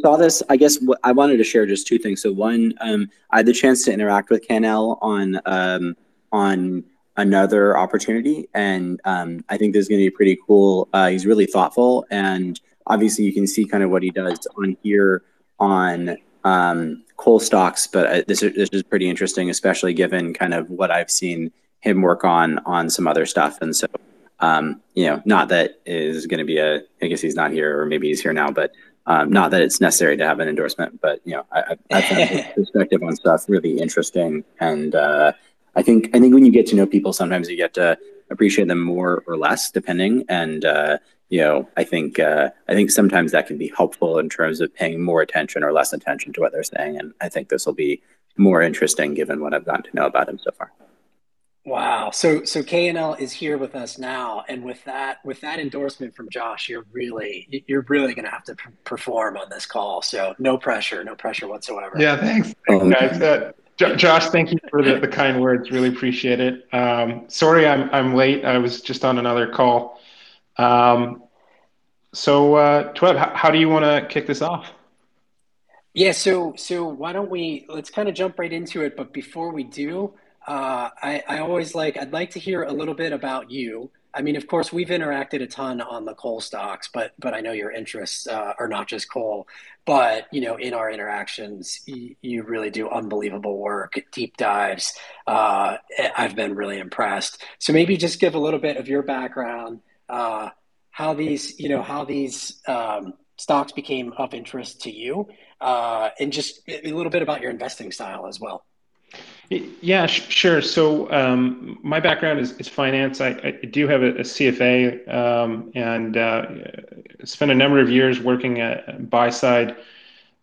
saw this. I guess what I wanted to share just two things. So one, um, I had the chance to interact with K&L on um, on another opportunity, and um, I think this is going to be pretty cool. Uh, he's really thoughtful, and obviously you can see kind of what he does on here on um, coal stocks. But uh, this is, this is pretty interesting, especially given kind of what I've seen him work on on some other stuff, and so. Um, you know, not that is going to be a. I guess he's not here, or maybe he's here now, but um, not that it's necessary to have an endorsement, but you know, I, I found his perspective on stuff really interesting, and uh, I think I think when you get to know people, sometimes you get to appreciate them more or less, depending. And uh, you know, I think uh, I think sometimes that can be helpful in terms of paying more attention or less attention to what they're saying. And I think this will be more interesting given what I've gotten to know about him so far. Wow. So so K&L is here with us now, and with that with that endorsement from Josh, you're really you're really going to have to perform on this call. So no pressure, no pressure whatsoever. Yeah, thanks, thanks guys. Uh, J- Josh, thank you for the, the kind words. Really appreciate it. Um, sorry, I'm I'm late. I was just on another call. Um, so, uh, Tweb, how, how do you want to kick this off? Yeah. So so why don't we let's kind of jump right into it. But before we do. Uh, I, I always like, I'd like to hear a little bit about you. I mean, of course, we've interacted a ton on the coal stocks, but but I know your interests uh, are not just coal. But you know, in our interactions, you, you really do unbelievable work, deep dives. Uh, I've been really impressed. So maybe just give a little bit of your background, uh, how these you know how these um, stocks became of interest to you, uh, and just a little bit about your investing style as well. Yeah, sure. So um, my background is, is finance. I, I, do have a, a CFA um, and uh, spent a number of years working at buy side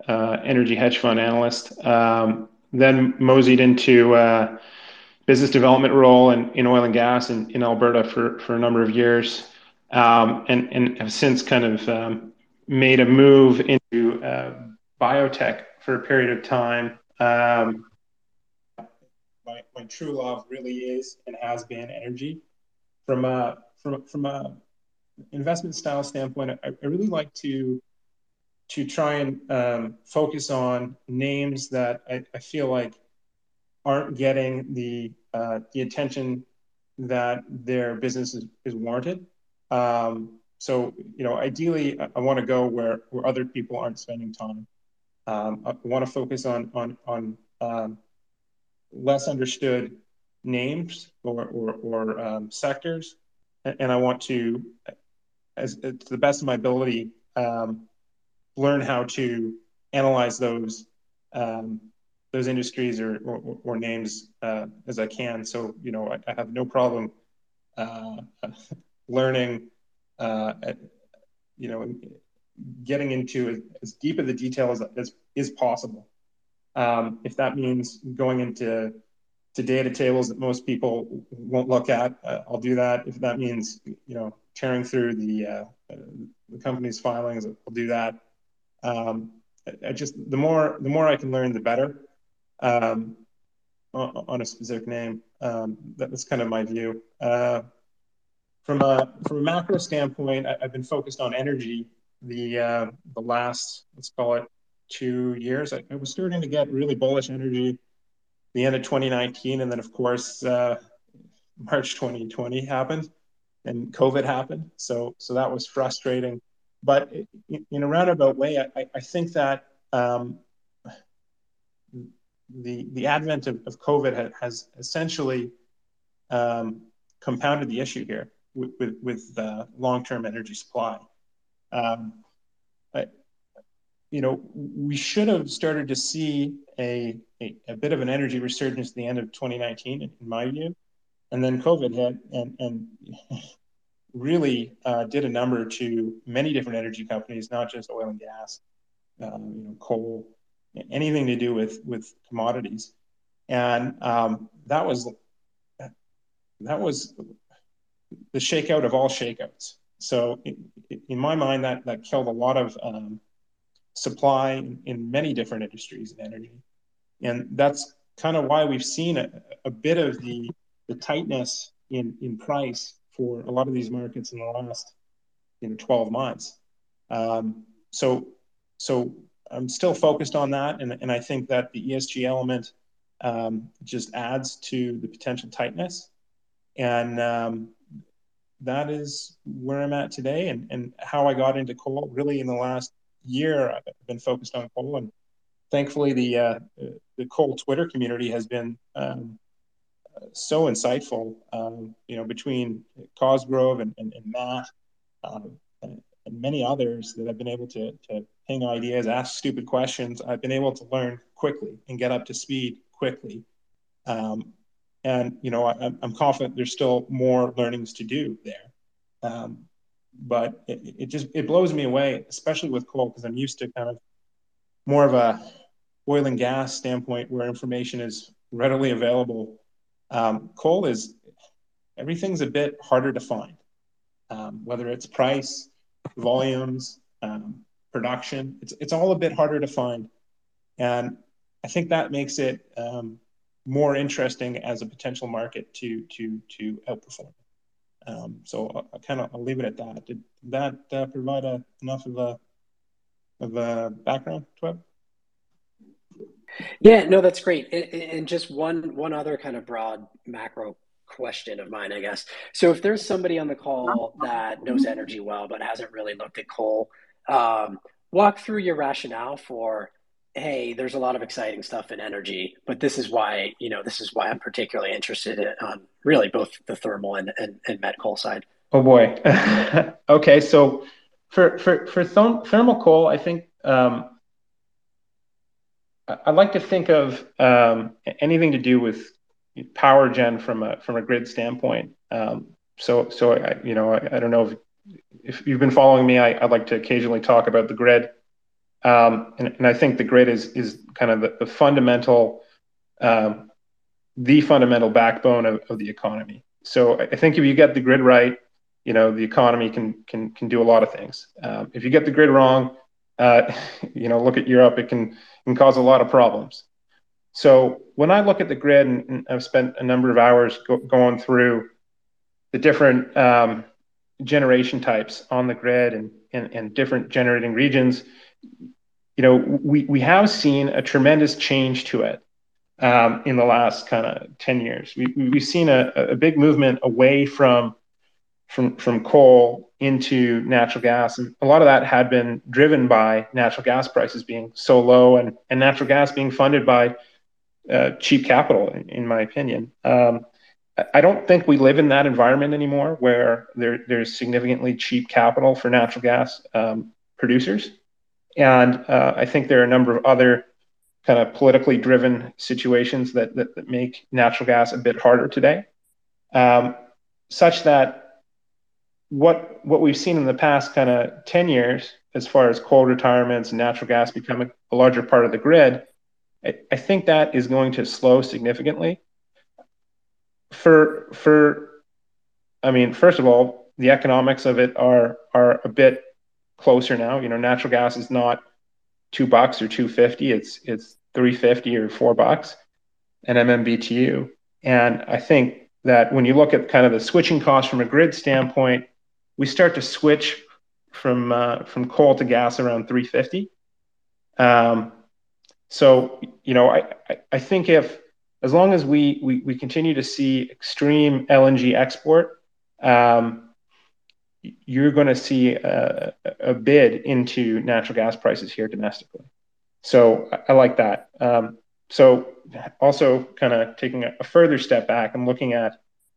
uh, energy hedge fund analyst. Um, then moseyed into uh, business development role in, in oil and gas in, in Alberta for, for a number of years, um, and and have since kind of um, made a move into uh, biotech for a period of time. Um, my true love really is and has been energy. From a from from a investment style standpoint, I, I really like to to try and um, focus on names that I, I, feel like aren't getting the uh, the attention that their business is, is warranted. Um, so you know, ideally, I, I want to go where where other people aren't spending time. Um, I want to focus on on on um, less understood names or, or, or um, sectors. And I want to, as to the best of my ability, um, learn how to analyze those um, those industries or, or, or names uh, as I can. So, you know, I, I have no problem uh, learning, uh, at, you know, getting into as deep of the detail as, as is possible. Um, if that means going into to data tables that most people won't look at, uh, I'll do that. If that means you know tearing through the uh, the company's filings, I'll do that. Um, I, I just the more the more I can learn, the better. Um, on, a specific name, um, that, that's kind of my view. Uh, from a from a macro standpoint, I, have been focused on energy the uh, the last let's call it two years. I, I, was starting to get really bullish energy the end of 2019. And then, of course, uh, March 2020 happened and COVID happened. So, so that was frustrating. But in, a roundabout way, I, I think that um, the, the advent of, of COVID has essentially um, compounded the issue here with, with, with uh, long-term energy supply. Um, you know, we should have started to see a, a, a, bit of an energy resurgence at the end of 2019, in my view. And then COVID hit and, and really uh, did a number to many different energy companies, not just oil and gas, um, you know, coal, anything to do with, with commodities. And um, that was that was the shakeout of all shakeouts. So in, in my mind, that, that killed a lot of um, supply in, many different industries and energy. And that's kind of why we've seen a, a bit of the, the tightness in, in price for a lot of these markets in the last you know 12 months. Um, so so I'm still focused on that, and, and I think that the ESG element um, just adds to the potential tightness. And um, that is where I'm at today and, and how I got into coal. Really, in the last year, I've been focused on coal, and thankfully, the uh, the coal Twitter community has been um, so insightful. Um, you know, between Cosgrove and, and, and Matt um, and, and, many others that I've been able to to ping ideas, ask stupid questions. I've been able to learn quickly and get up to speed quickly. Um, and you know, I, am confident there's still more learnings to do there. But it, it, just it blows me away, especially with coal, because I'm used to kind of more of a oil and gas standpoint where information is readily available. Um, coal is everything's a bit harder to find, um, whether it's price, volumes, um, production. It's it's all a bit harder to find, and I think that makes it um, more interesting as a potential market to to to outperform. Um, so I, I kind of I'll leave it at that. Did that uh, provide a, enough of a of a background, Tweb? Yeah, no, that's great. And, and just one one other kind of broad macro question of mine, I guess. So if there's somebody on the call that knows energy well but hasn't really looked at coal, um, walk through your rationale for hey, there's a lot of exciting stuff in energy, but this is why, you know, this is why I'm particularly interested in really both the thermal and, and, and met coal side. Oh boy. okay. So for, for, for th- thermal coal, I think, um, I like to think of um, anything to do with power gen from a from a grid standpoint. Um, so so I, you know I, I, don't know if if you've been following me, I, I like to occasionally talk about the grid. Um, and, and, I think the grid is is kind of the, the fundamental, um, the fundamental backbone of, of, the economy. So I think if you get the grid right, you know the economy can can can do a lot of things. Um, if you get the grid wrong, uh, you know look at Europe, it can can cause a lot of problems. So when I look at the grid, and, and I've spent a number of hours go, going through the different um, generation types on the grid and, and, and different generating regions you know, we, we have seen a tremendous change to it um, in the last kind of 10 years. We, we've seen a, a big movement away from, from, from coal into natural gas. And a lot of that had been driven by natural gas prices being so low and, and natural gas being funded by uh, cheap capital, in, in my opinion. Um, I don't think we live in that environment anymore where there, there's significantly cheap capital for natural gas um, producers. And uh, I think there are a number of other kind of politically driven situations that, that, that make natural gas a bit harder today, um, such that what what we've seen in the past kind of 10 years, as far as coal retirements and natural gas becoming a larger part of the grid, I, I think that is going to slow significantly. For for, I mean, first of all, the economics of it are are a bit closer now. You know, natural gas is not two bucks or two fifty. It's it's three fifty or four bucks an MMBTU. And I think that when you look at kind of the switching costs from a grid standpoint, we start to switch from uh, from coal to gas around 350. Um, so you know, I, I think if as long as we we, we continue to see extreme LNG export, um, you're going to see a, a, bid into natural gas prices here domestically. So I, I like that. Um, so also kind of taking a, a, further step back and looking at,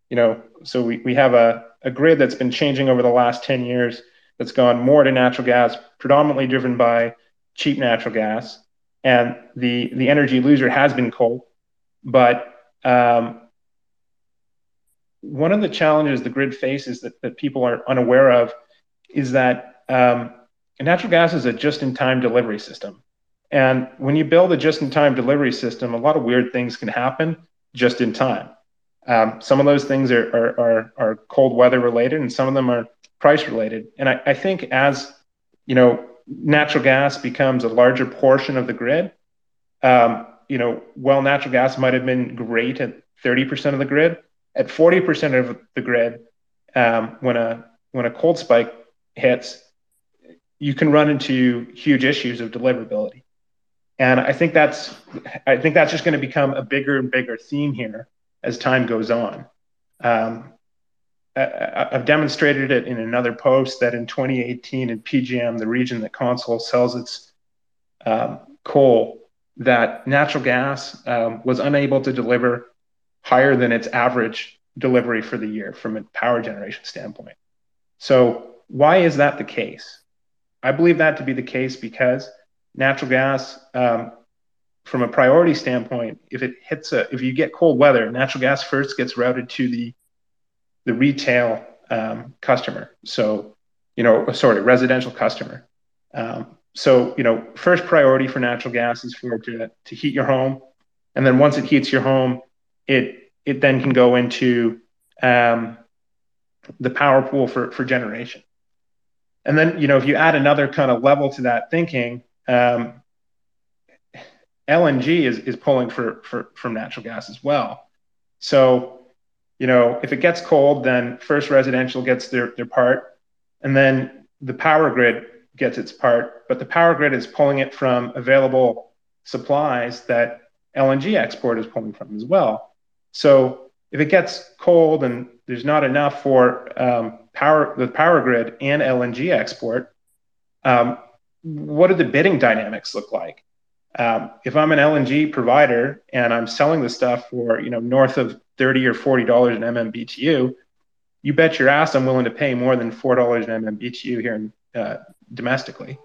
you know, so we, we have a, a grid that's been changing over the last 10 years that's gone more to natural gas, predominantly driven by cheap natural gas. And the, the energy loser has been coal. But um, one of the challenges the grid faces that, that people are unaware of is that um, natural gas is a just-in-time delivery system. And when you build a just-in-time delivery system, a lot of weird things can happen just in time. Um, some of those things are, are, are, are, cold weather related and some of them are price related. And I, I think as, you know, natural gas becomes a larger portion of the grid, um, you know, while natural gas might have been great at 30% of the grid, at 40% of the grid, um, when a when a cold spike hits, you can run into huge issues of deliverability. And I think that's I think that's just going to become a bigger and bigger theme here as time goes on. Um, I, have demonstrated it in another post that in 2018 in PJM, the region that CONSOL sells its um, coal, that natural gas um, was unable to deliver higher than its average delivery for the year from a power generation standpoint. So why is that the case? I believe that to be the case because natural gas, um, from a priority standpoint, if it hits a, if you get cold weather, natural gas first gets routed to the the retail um, customer. So, you know, sorry, residential customer. Um, so, you know, first priority for natural gas is for to, to heat your home, and then once it heats your home, it it then can go into um, the power pool for for generation. And then, you know, if you add another kind of level to that thinking, um, LNG is, is pulling for, for, from natural gas as well. So, you know, if it gets cold, then first residential gets their, their part, and then the power grid gets its part, but the power grid is pulling it from available supplies that LNG export is pulling from as well. So if it gets cold and there's not enough for um, power the power grid and LNG export, um, what do the bidding dynamics look like? Um, if I'm an LNG provider and I'm selling the stuff for you know north of thirty or forty dollars an MMBTU, you bet your ass I'm willing to pay more than four dollars an MMBTU here in, uh, domestically.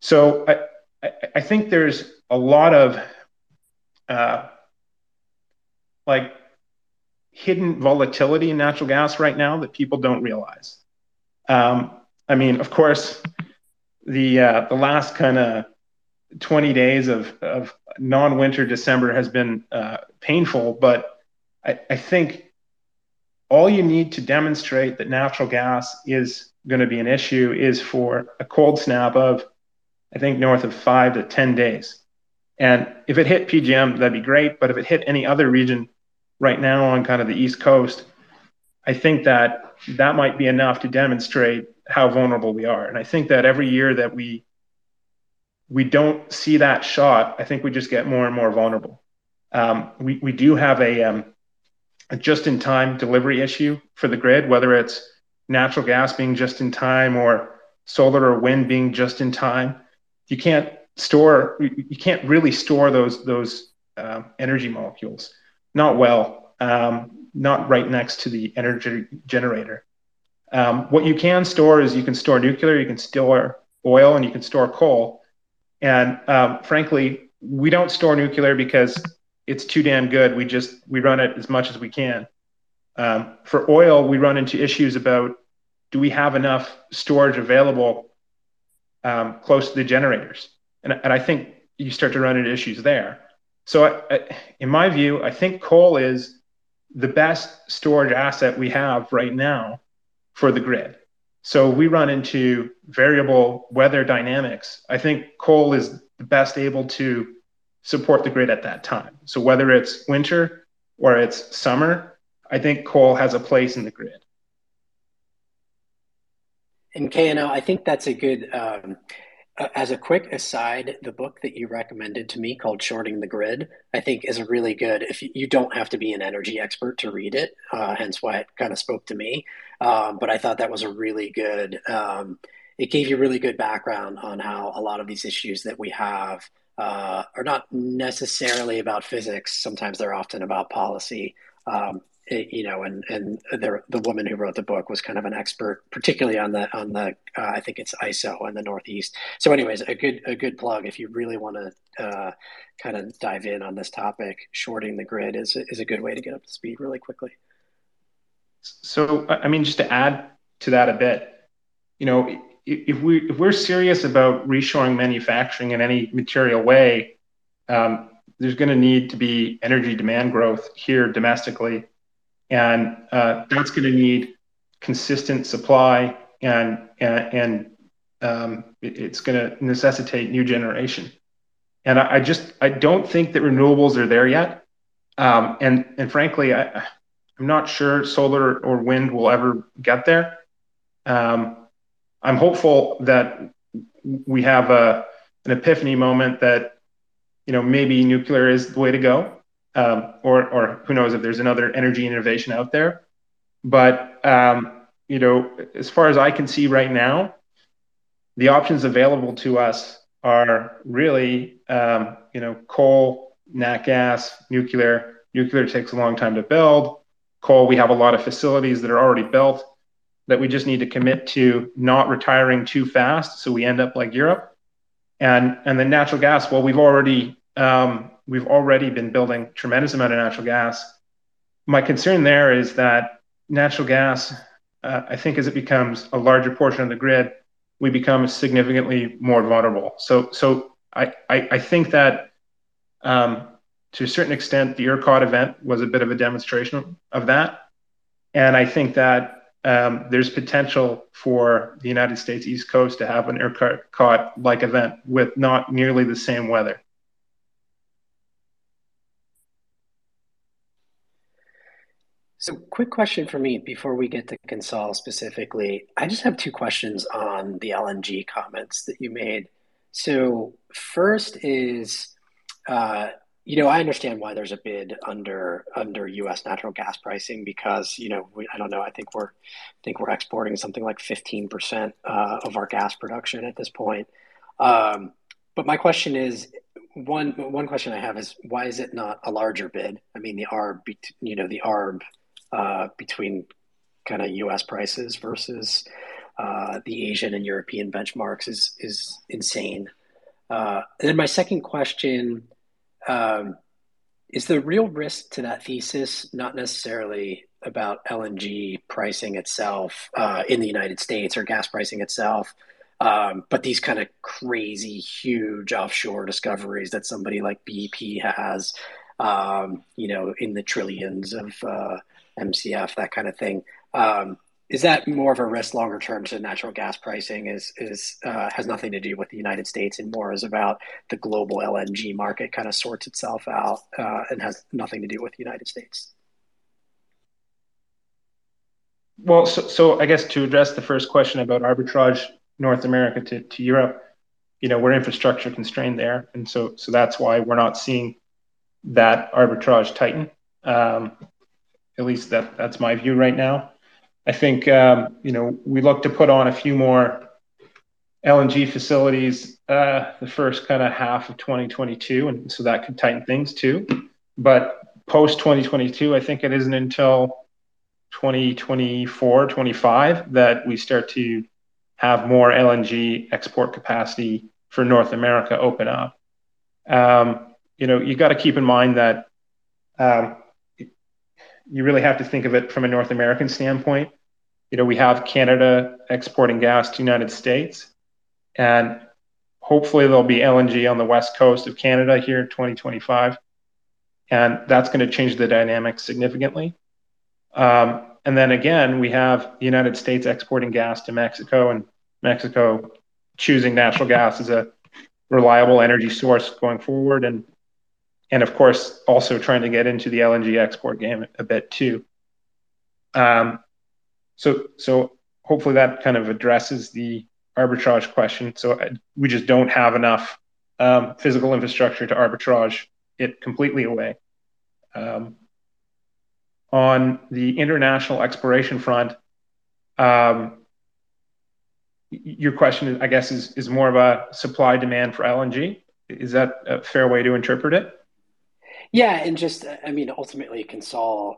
So I, I, I think there's a lot of uh, like hidden volatility in natural gas right now that people don't realize. Um, I mean, of course, the uh, the last kind of 20 days of, of non-winter December has been uh, painful, but I, I think all you need to demonstrate that natural gas is going to be an issue is for a cold snap of, I think, north of five to 10 days. And if it hit PJM, that'd be great. But if it hit any other region right now on kind of the East Coast, I think that that might be enough to demonstrate how vulnerable we are. And I think that every year that we we don't see that shot, I think we just get more and more vulnerable. Um, we we do have a, um, a just-in-time delivery issue for the grid, whether it's natural gas being just in time or solar or wind being just in time. You can't store you can't really store those those uh, energy molecules not well, um, not right next to the energy generator. Um, what you can store is you can store nuclear, you can store oil, and you can store coal. And um, frankly, we don't store nuclear because it's too damn good. We just we run it as much as we can. Um, for oil, we run into issues about do we have enough storage available um, close to the generators, and, and I think you start to run into issues there. So, I, I, in my view, I think coal is the best storage asset we have right now for the grid. So, we run into variable weather dynamics. I think coal is the best able to support the grid at that time. So, whether it's winter or it's summer, I think coal has a place in the grid. And KNL, I think that's a good um, as a quick aside, the book that you recommended to me called Shorting the Grid, I think is a really good, if you, you don't have to be an energy expert to read it, uh, hence why it kind of spoke to me. Um, but I thought that was a really good, um, it gave you really good background on how a lot of these issues that we have uh, are not necessarily about physics. Sometimes they're often about policy. Um, you know, and and the the woman who wrote the book was kind of an expert, particularly on the on the uh, I think it's ISO in the Northeast. So, anyways, a good a good plug if you really want to uh, kind of dive in on this topic. Shorting the grid is is a good way to get up to speed really quickly. So, I mean, just to add to that a bit, you know, if we if we're serious about reshoring manufacturing in any material way, um, there's going to need to be energy demand growth here domestically and uh, that's going to need consistent supply and and, and um, it, it's going to necessitate new generation. And I, I, just I don't think that renewables are there yet. Um, and and frankly, I, I'm not sure solar or wind will ever get there. Um, I'm hopeful that we have a an epiphany moment that you know maybe nuclear is the way to go, um, or or who knows if there's another energy innovation out there. But um, you know, as far as I can see right now, the options available to us are really um, you know coal, nat gas, nuclear. Nuclear takes a long time to build. Coal, we have a lot of facilities that are already built that we just need to commit to not retiring too fast, so we end up like Europe. And and then natural gas, well, we've already um, we've already been building tremendous amount of natural gas. My concern there is that natural gas, uh, I think, as it becomes a larger portion of the grid, we become significantly more vulnerable. So so I I, I think that um, to a certain extent, the ERCOT event was a bit of a demonstration of that. And I think that um, there's potential for the United States East Coast to have an ERCOT like event with not nearly the same weather. So, quick question for me before we get to Consol specifically. I just have two questions on the LNG comments that you made. So, first is uh, you know, I understand why there's a bid under under U.S. natural gas pricing because you know we, I don't know I think we're I think we're exporting something like 15 percent uh, of our gas production at this point. Um, but my question is one one question I have is why is it not a larger bid? I mean the arb you know the arb uh, between kind of U.S. prices versus uh, the Asian and European benchmarks is is insane. Uh, and then my second question um, is the real risk to that thesis not necessarily about LNG pricing itself uh, in the United States or gas pricing itself, um, but these kind of crazy, huge offshore discoveries that somebody like BP has, um, you know, in the trillions of uh, MCF, that kind of thing. Um, is that more of a risk longer term to natural gas pricing is is uh, has nothing to do with the United States and more is about the global LNG market kind of sorts itself out uh, and has nothing to do with the United States. Well, so, I guess to address the first question about arbitrage North America to, Europe, you know, we're infrastructure constrained there, and so so that's why we're not seeing that arbitrage tighten. At least that that's my view right now. I think um, you know we look to put on a few more LNG facilities uh, the first kind of half of 2022, and so that could tighten things too. But post 2022, I think it isn't until 2024, 25 that we start to have more LNG export capacity for North America open up. Um, you know, you got to keep in mind that um, you really have to think of it from a North American standpoint. You know, we have Canada exporting gas to the United States, and hopefully there'll be LNG on the west coast of Canada here in 2025, and that's going to change the dynamics significantly. Um, and then again, we have the United States exporting gas to Mexico, and Mexico choosing natural gas as a reliable energy source going forward, and and of course also trying to get into the LNG export game a bit too. Um, so so hopefully that kind of addresses the arbitrage question. So I, we just don't have enough um, physical infrastructure to arbitrage it completely away. Um, on the international exploration front, um, your question, I guess, is, is more of a supply demand for LNG. Is that a fair way to interpret it? Yeah, and just I mean, ultimately, Consol.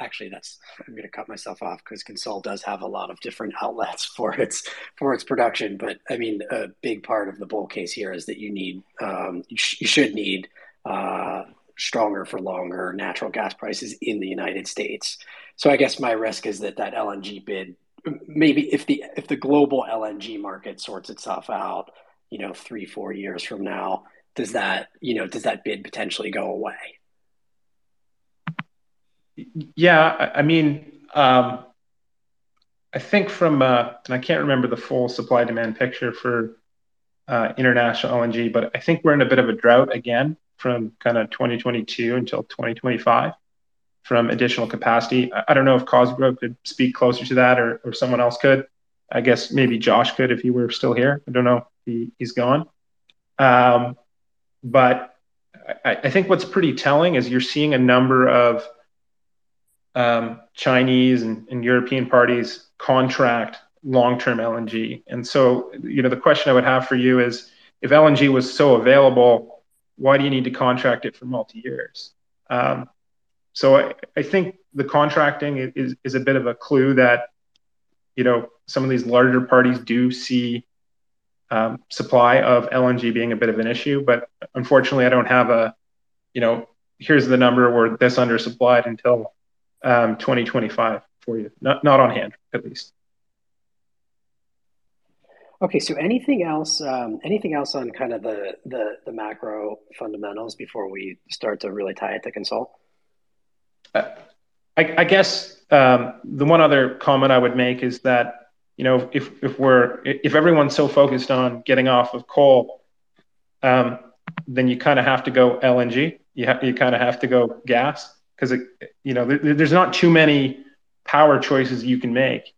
Actually, that's I'm going to cut myself off because Consol does have a lot of different outlets for its for its production. But I mean, a big part of the bull case here is that you need um, you, sh- you, should need uh, stronger for longer natural gas prices in the United States. So I guess my risk is that that LNG bid, maybe if the if the global LNG market sorts itself out, you know, three four years from now does that you know does that bid potentially go away? Yeah, I mean, um, I think from uh, and I can't remember the full supply demand picture for uh, international LNG, but I think we're in a bit of a drought again from kind of 2022 until 2025 from additional capacity. I, I don't know if Cosgrove could speak closer to that or, or someone else could. I guess maybe Josh could if he were still here. I don't know he, has gone. Um, but I, I, think what's pretty telling is you're seeing a number of um, Chinese and, and, European parties contract long-term LNG. And so, you know, the question I would have for you is, if LNG was so available, why do you need to contract it for multi-years? Um, so I, I, think the contracting is, is a bit of a clue that, you know, some of these larger parties do see um, supply of LNG being a bit of an issue. But unfortunately, I don't have a, you know, here's the number where this undersupplied until um, 2025 for you. Not not on hand, at least. Okay, so anything else? Um, anything else on kind of the, the the macro fundamentals before we start to really tie it to Consol? Uh, I, I, guess um, the one other comment I would make is that you know, if if we're if everyone's so focused on getting off of coal, um, then you kind of have to go LNG. You ha- you kind of have to go gas because you know there, there's not too many power choices you can make.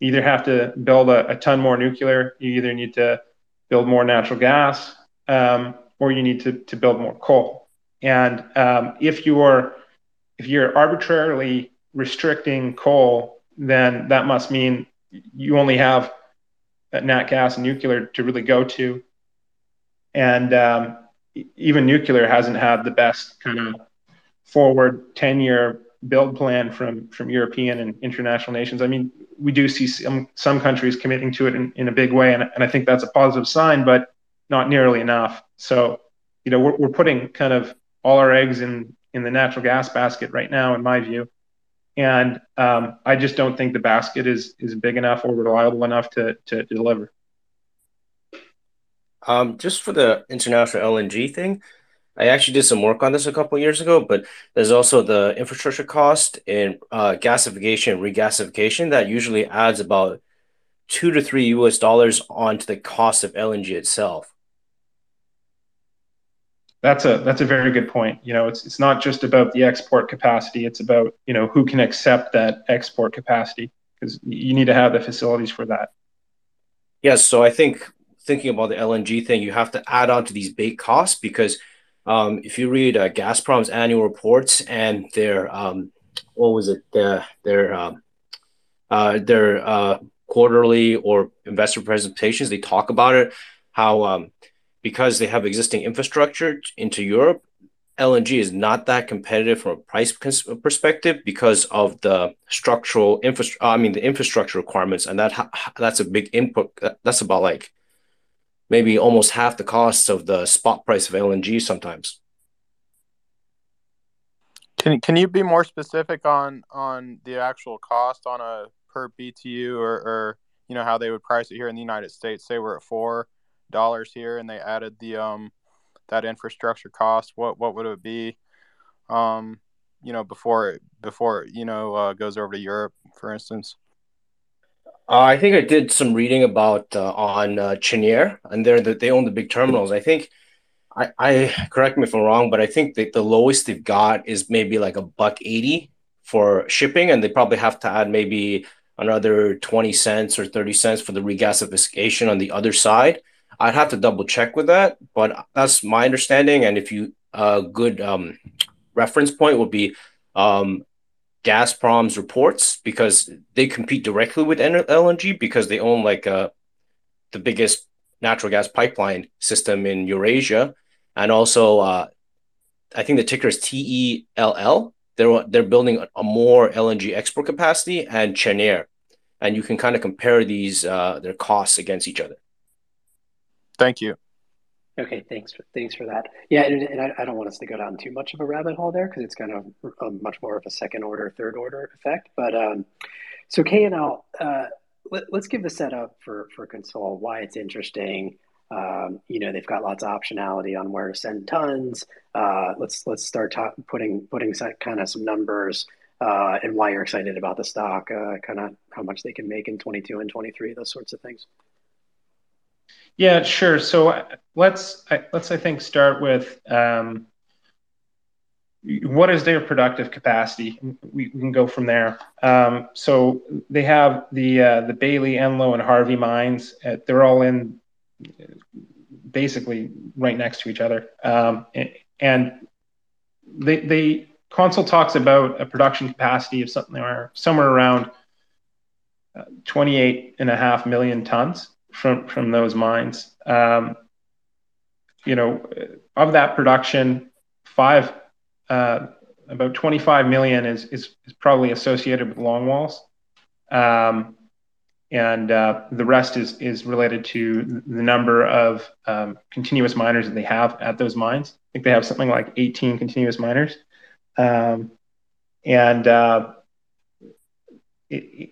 You either have to build a, a ton more nuclear. You either need to build more natural gas, um, or you need to to build more coal. And um, if you're if you're arbitrarily restricting coal, then that must mean you only have nat gas and nuclear to really go to. And um, even nuclear hasn't had the best kind of forward 10 year build plan from, from European and international nations. I mean, we do see some, some countries committing to it in, in a big way, and, and I think that's a positive sign, but not nearly enough. So, you know, we're, we're putting kind of all our eggs in, in the natural gas basket right now, in my view and um, I just don't think the basket is is big enough or reliable enough to to, deliver. Um, just for the international LNG thing, I actually did some work on this a couple years ago, but there's also the infrastructure cost in uh, gasification and regasification that usually adds about two to three US dollars onto the cost of LNG itself. That's a that's a very good point. You know, it's it's not just about the export capacity; it's about you know who can accept that export capacity because you need to have the facilities for that. Yes, so I think thinking about the LNG thing, you have to add on to these big costs because um, if you read uh, Gazprom's annual reports and their um, what was it their their um, uh, their uh, quarterly or investor presentations, they talk about it how um, because they have existing infrastructure into Europe, LNG is not that competitive from a price perspective because of the structural infrastructure. I mean, the infrastructure requirements, and that that's a big input. That's about like maybe almost half the cost of the spot price of LNG sometimes. Can can you be more specific on on the actual cost on a per BTU or, or you know how they would price it here in the United States? Say we're at four dollars here and they added the um that infrastructure cost, what what would it be? Um, you know, before it before you know uh, goes over to Europe, for instance. Uh, I think I did some reading about uh, on uh, Cheniere, and they're the, they own the big terminals. I think I, I correct me if I'm wrong, but I think that the lowest they've got is maybe like a buck eighty for shipping, and they probably have to add maybe another twenty cents or thirty cents for the regasification on the other side. I'd have to double check with that, but that's my understanding. And if you a good um, reference point would be um, Gazprom's reports because they compete directly with LNG because they own like uh, the biggest natural gas pipeline system in Eurasia, and also uh, I think the ticker is TELL. They're they're building a, a more LNG export capacity and Cheniere, and you can kind of compare these uh, their costs against each other. Thank you. Okay, thanks for thanks for that. Yeah, and, and I, I, don't want us to go down too much of a rabbit hole there because it's kind of a, much more of a second order, third order effect. But um, so KNL, uh, let, us give the setup for for Consol, why it's interesting. Um, you know, they've got lots of optionality on where to send tons. Uh, let's let's start talk, putting putting some, kind of some numbers uh, and why you're excited about the stock, uh, kind of how much they can make in 22 and 23, those sorts of things. Yeah, sure. So uh, let's let's I think start with um, what is their productive capacity. We, we can go from there. Um, so they have the uh, the Bailey, Enlow, and Harvey mines. Uh, they're all in basically right next to each other. Um, and they, they CONSOL talks about a production capacity of something or somewhere around uh, 28 and a half million tons from from those mines. Um, you know, of that production, five uh, about 25 million is, is, is probably associated with longwalls. Um, and uh, the rest is is related to the number of um, continuous miners that they have at those mines. I think they have something like 18 continuous miners, um, and uh, it, it,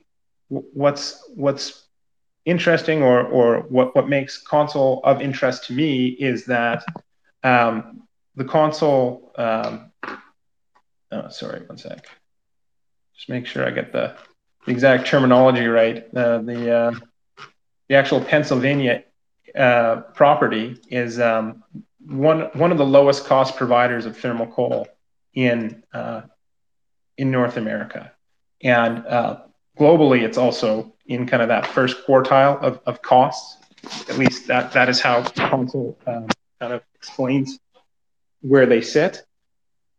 what's what's interesting or or what what makes CONSOL of interest to me is that um, the CONSOL. Um, oh, sorry, one sec. Just make sure I get the the exact terminology right. Uh, the uh, the actual Pennsylvania uh, property is um, one one of the lowest cost providers of thermal coal in uh, in North America, and uh, globally, it's also in kind of that first quartile of, of costs. At least that that is how CONSOL um, kind of explains where they sit.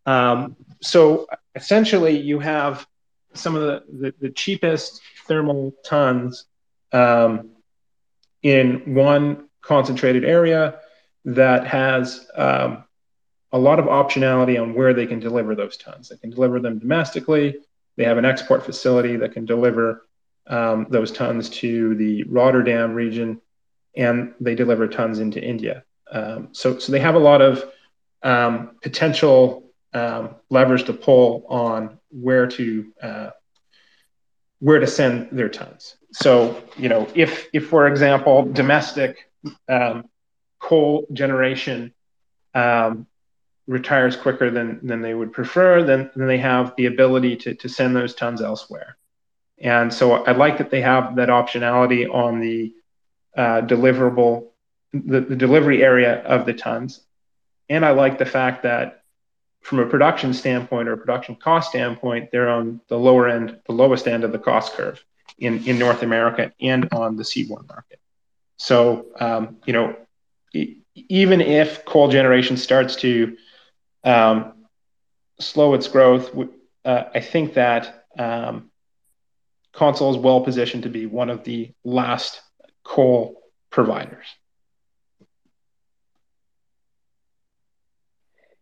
Um, so essentially, you have some of the, the, the cheapest thermal tons um, in one concentrated area that has um, a lot of optionality on where they can deliver those tons. They can deliver them domestically. They have an export facility that can deliver um, those tons to the Rotterdam region, and they deliver tons into India. Um, so, so they have a lot of um, potential um, levers to pull on where to uh, where to send their tons. So, you know, if if for example, domestic um, coal generation um, retires quicker than than they would prefer, then then they have the ability to to send those tons elsewhere. And so, I like that they have that optionality on the uh, deliverable, the, the delivery area of the tons. And I like the fact that from a production standpoint or a production cost standpoint, they're on the lower end, the lowest end of the cost curve in, in North America and on the seaborne market. So, um, you know, even if coal generation starts to um, slow its growth, uh, I think that um, CONSOL is well positioned to be one of the last coal providers.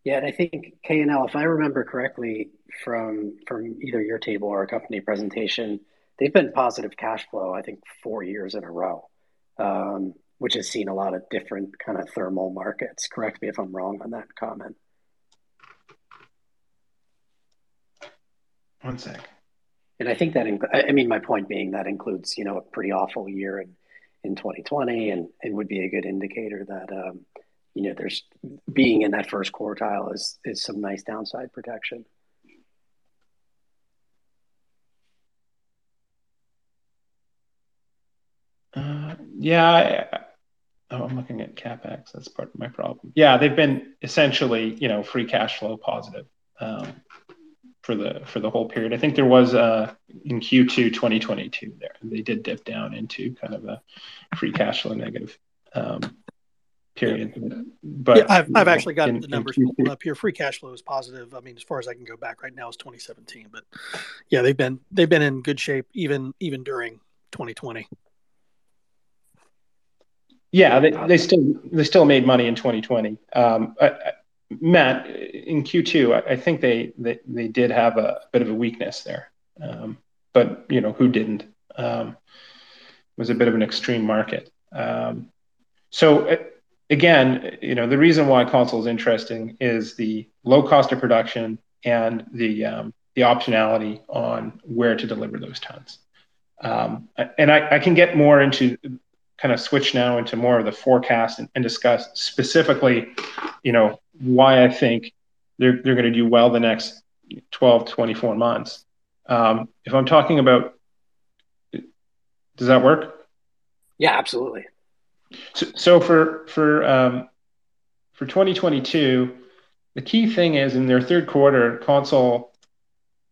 Yeah, and I think KNL, if I remember correctly from from either your table or a company presentation, they've been positive cash flow. I think four years in a row, um, which has seen a lot of different kind of thermal markets. Correct me if I'm wrong on that comment. One sec. And I think that I mean my point being that includes you know a pretty awful year in in 2020, and it would be a good indicator that. Um, you know, there's being in that first quartile is is some nice downside protection. Uh, yeah, I, oh, I'm looking at capex. That's part of my problem. Yeah, they've been essentially, you know, free cash flow positive um, for the for the whole period. I think there was uh, in Q2 2022 there they did dip down into kind of a free cash flow negative. Um, period. But yeah, I've, I've actually got in, the numbers pulled up here. Free cash flow is positive. I mean, as far as I can go back right now is 2017, but yeah, they've been they've been in good shape even even during 2020. Yeah, they, they still they still made money in 2020. Um, I, I, Matt, in Q2, I, think they, they did have a bit of a weakness there, um, but you know who didn't? Um, was a bit of an extreme market. Um, so uh, again, you know, the reason why CONSOL is interesting is the low cost of production and the the optionality on where to deliver those tons. And I, can get more into kind of switch now into more of the forecast and discuss specifically, you know, why I think they're they're going to do well the next 12, 24 months. Um, if I'm talking about, does that work? Yeah, absolutely. So, so for for um, for 2022, the key thing is in their third quarter, CONSOL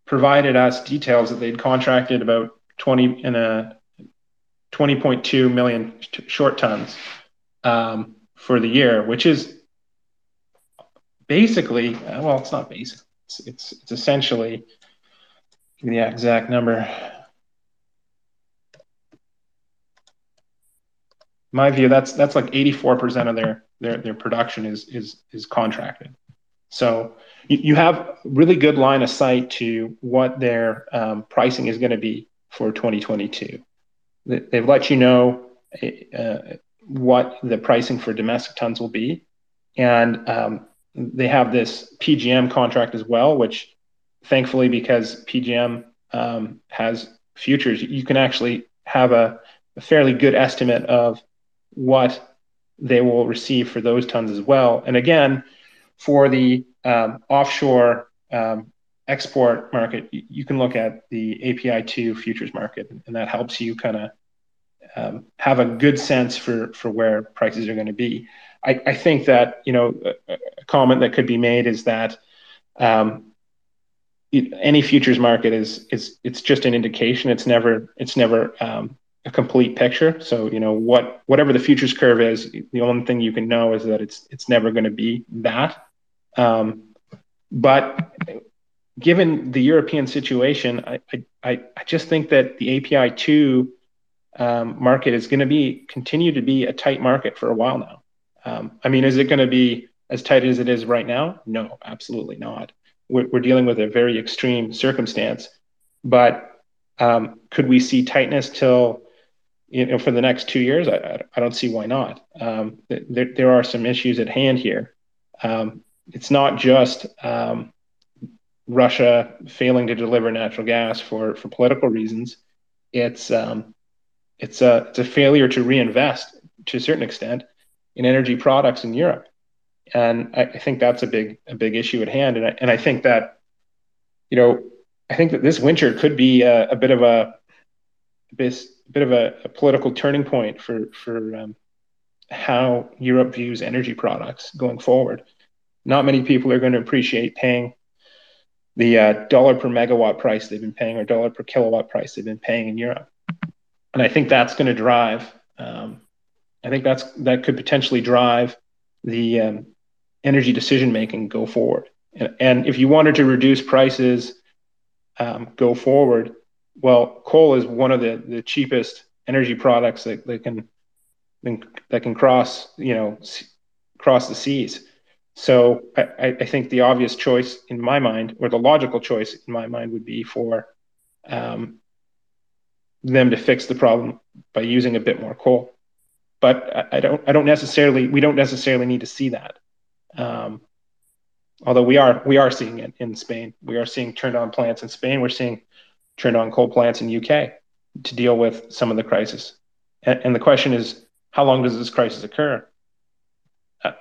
provided us details that they'd contracted about 20 and a 20.2 million short tons um, for the year, which is basically well, it's not basic. It's it's, it's essentially the exact number. my view, that's that's like 84% of their their their production is is is contracted. So you, you have really good line of sight to what their um, pricing is going to be for 2022. They've let you know uh, what the pricing for domestic tons will be, and um, they have this PJM contract as well, which thankfully because PJM um, has futures, you can actually have a, a fairly good estimate of what they will receive for those tons as well. And again, for the um, offshore um, export market, you can look at the API 2 futures market, and that helps you kind of um, have a good sense for, for where prices are going to be. I, I, think that, you know, a, comment that could be made is that um, it, any futures market is, is, it's just an indication. It's never, it's never um, a complete picture. So you know what whatever the futures curve is, the only thing you can know is that it's it's never going to be that. Um, but given the European situation, I, I I just think that the API two um, market is going to be continue to be a tight market for a while now. Um, I mean, is it going to be as tight as it is right now? No, absolutely not. We're, we're dealing with a very extreme circumstance, but um, could we see tightness till you know, for the next two years, I, I don't see why not. Um, there, there are some issues at hand here. Um, it's not just um, Russia failing to deliver natural gas for, for political reasons. It's um, it's a it's a failure to reinvest to a certain extent in energy products in Europe, and I, I think that's a big a big issue at hand. And I, and I think that you know I think that this winter could be a, a bit of a bit bit of a, a political turning point for for um, how Europe views energy products going forward. Not many people are going to appreciate paying the uh, dollar per megawatt price they've been paying or dollar per kilowatt price they've been paying in Europe, and I think that's going to drive. Um, I think that's that could potentially drive the um, energy decision making go forward. And, and, if you wanted to reduce prices um, go forward, well, coal is one of the, the cheapest energy products that, that can that can cross you know cross the seas. So I, I think the obvious choice in my mind, or the logical choice in my mind, would be for um, them to fix the problem by using a bit more coal. But I, don't I don't necessarily we don't necessarily need to see that. Um, although we are we are seeing it in Spain. We are seeing turned on plants in Spain. We're seeing turned on coal plants in UK to deal with some of the crisis. And, and the question is, how long does this crisis occur? Uh,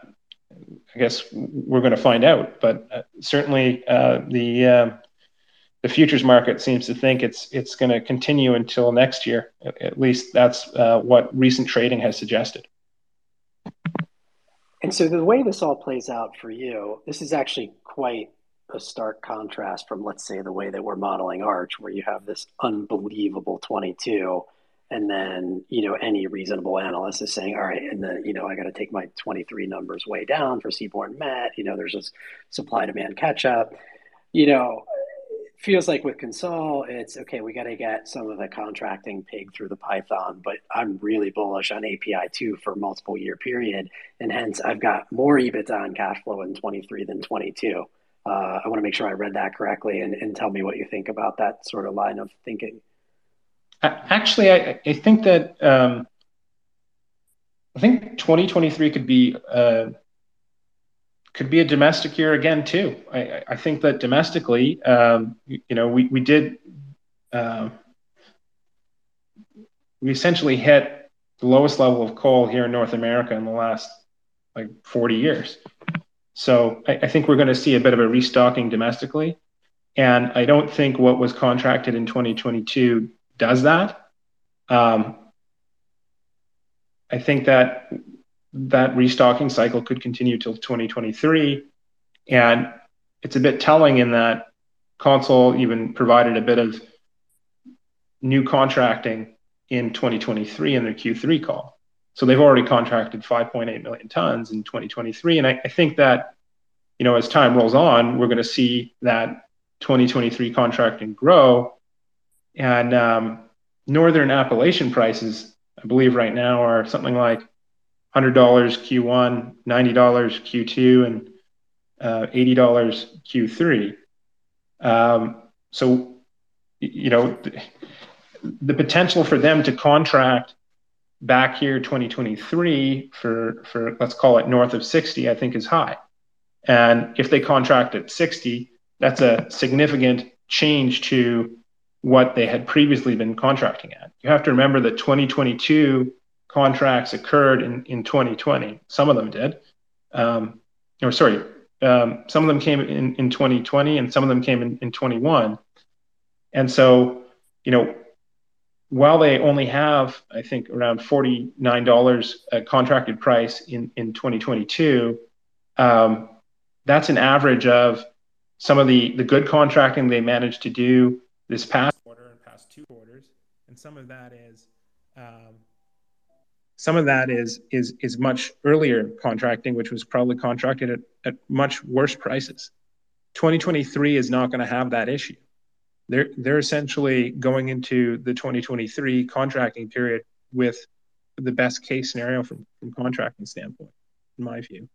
I guess we're going to find out, but uh, certainly uh, the uh, the futures market seems to think it's it's going to continue until next year. At least that's uh, what recent trading has suggested. And so the way this all plays out for you, this is actually quite a stark contrast from, let's say, the way that we're modeling Arch, where you have this unbelievable 22, and then you know any reasonable analyst is saying, all right, and then you know I got to take my 23 numbers way down for seaborne met. You know, there's this supply demand catch up. You know, feels like with Consol, it's okay. We got to get some of the contracting pig through the python, but I'm really bullish on API two for multiple year period, and hence I've got more EBITDA and cash flow in 23 than 22. Uh, I want to make sure I read that correctly and, and tell me what you think about that sort of line of thinking. Actually, I, I think that um, I think 2023 could be uh, could be a domestic year again too. I, I think that domestically, um, you, you, know, we we did uh, we essentially hit the lowest level of coal here in North America in the last like 40 years. So I, I think we're going to see a bit of a restocking domestically. And I don't think what was contracted in 2022 does that. Um, I think that that restocking cycle could continue till 2023. And it's a bit telling in that CONSOL even provided a bit of new contracting in 2023 in their Q3 call. So they've already contracted 5.8 million tons in 2023. And I, I think that, you know, as time rolls on, we're going to see that 2023 contracting grow. And um, Northern Appalachian prices, I believe right now are something like $100 Q1, $90 Q2, and uh, $80 Q3. Um, so, you know, the potential for them to contract back here 2023 for for let's call it north of 60 i think is high and if they contract at 60 that's a significant change to what they had previously been contracting at you have to remember that 2022 contracts occurred in, in 2020 some of them did. Um, or sorry um, some of them came in, in 2020 and some of them came in, in 21 and so you know while they only have, I think, around $49 contracted price in, in 2022, um, that's an average of some of the, the good contracting they managed to do this past quarter and past two quarters. And some of that is um, some of that is is is much earlier contracting, which was probably contracted at, at much worse prices. 2023 is not going to have that issue they're they're essentially going into the 2023 contracting period with the best case scenario from from contracting standpoint, in my view.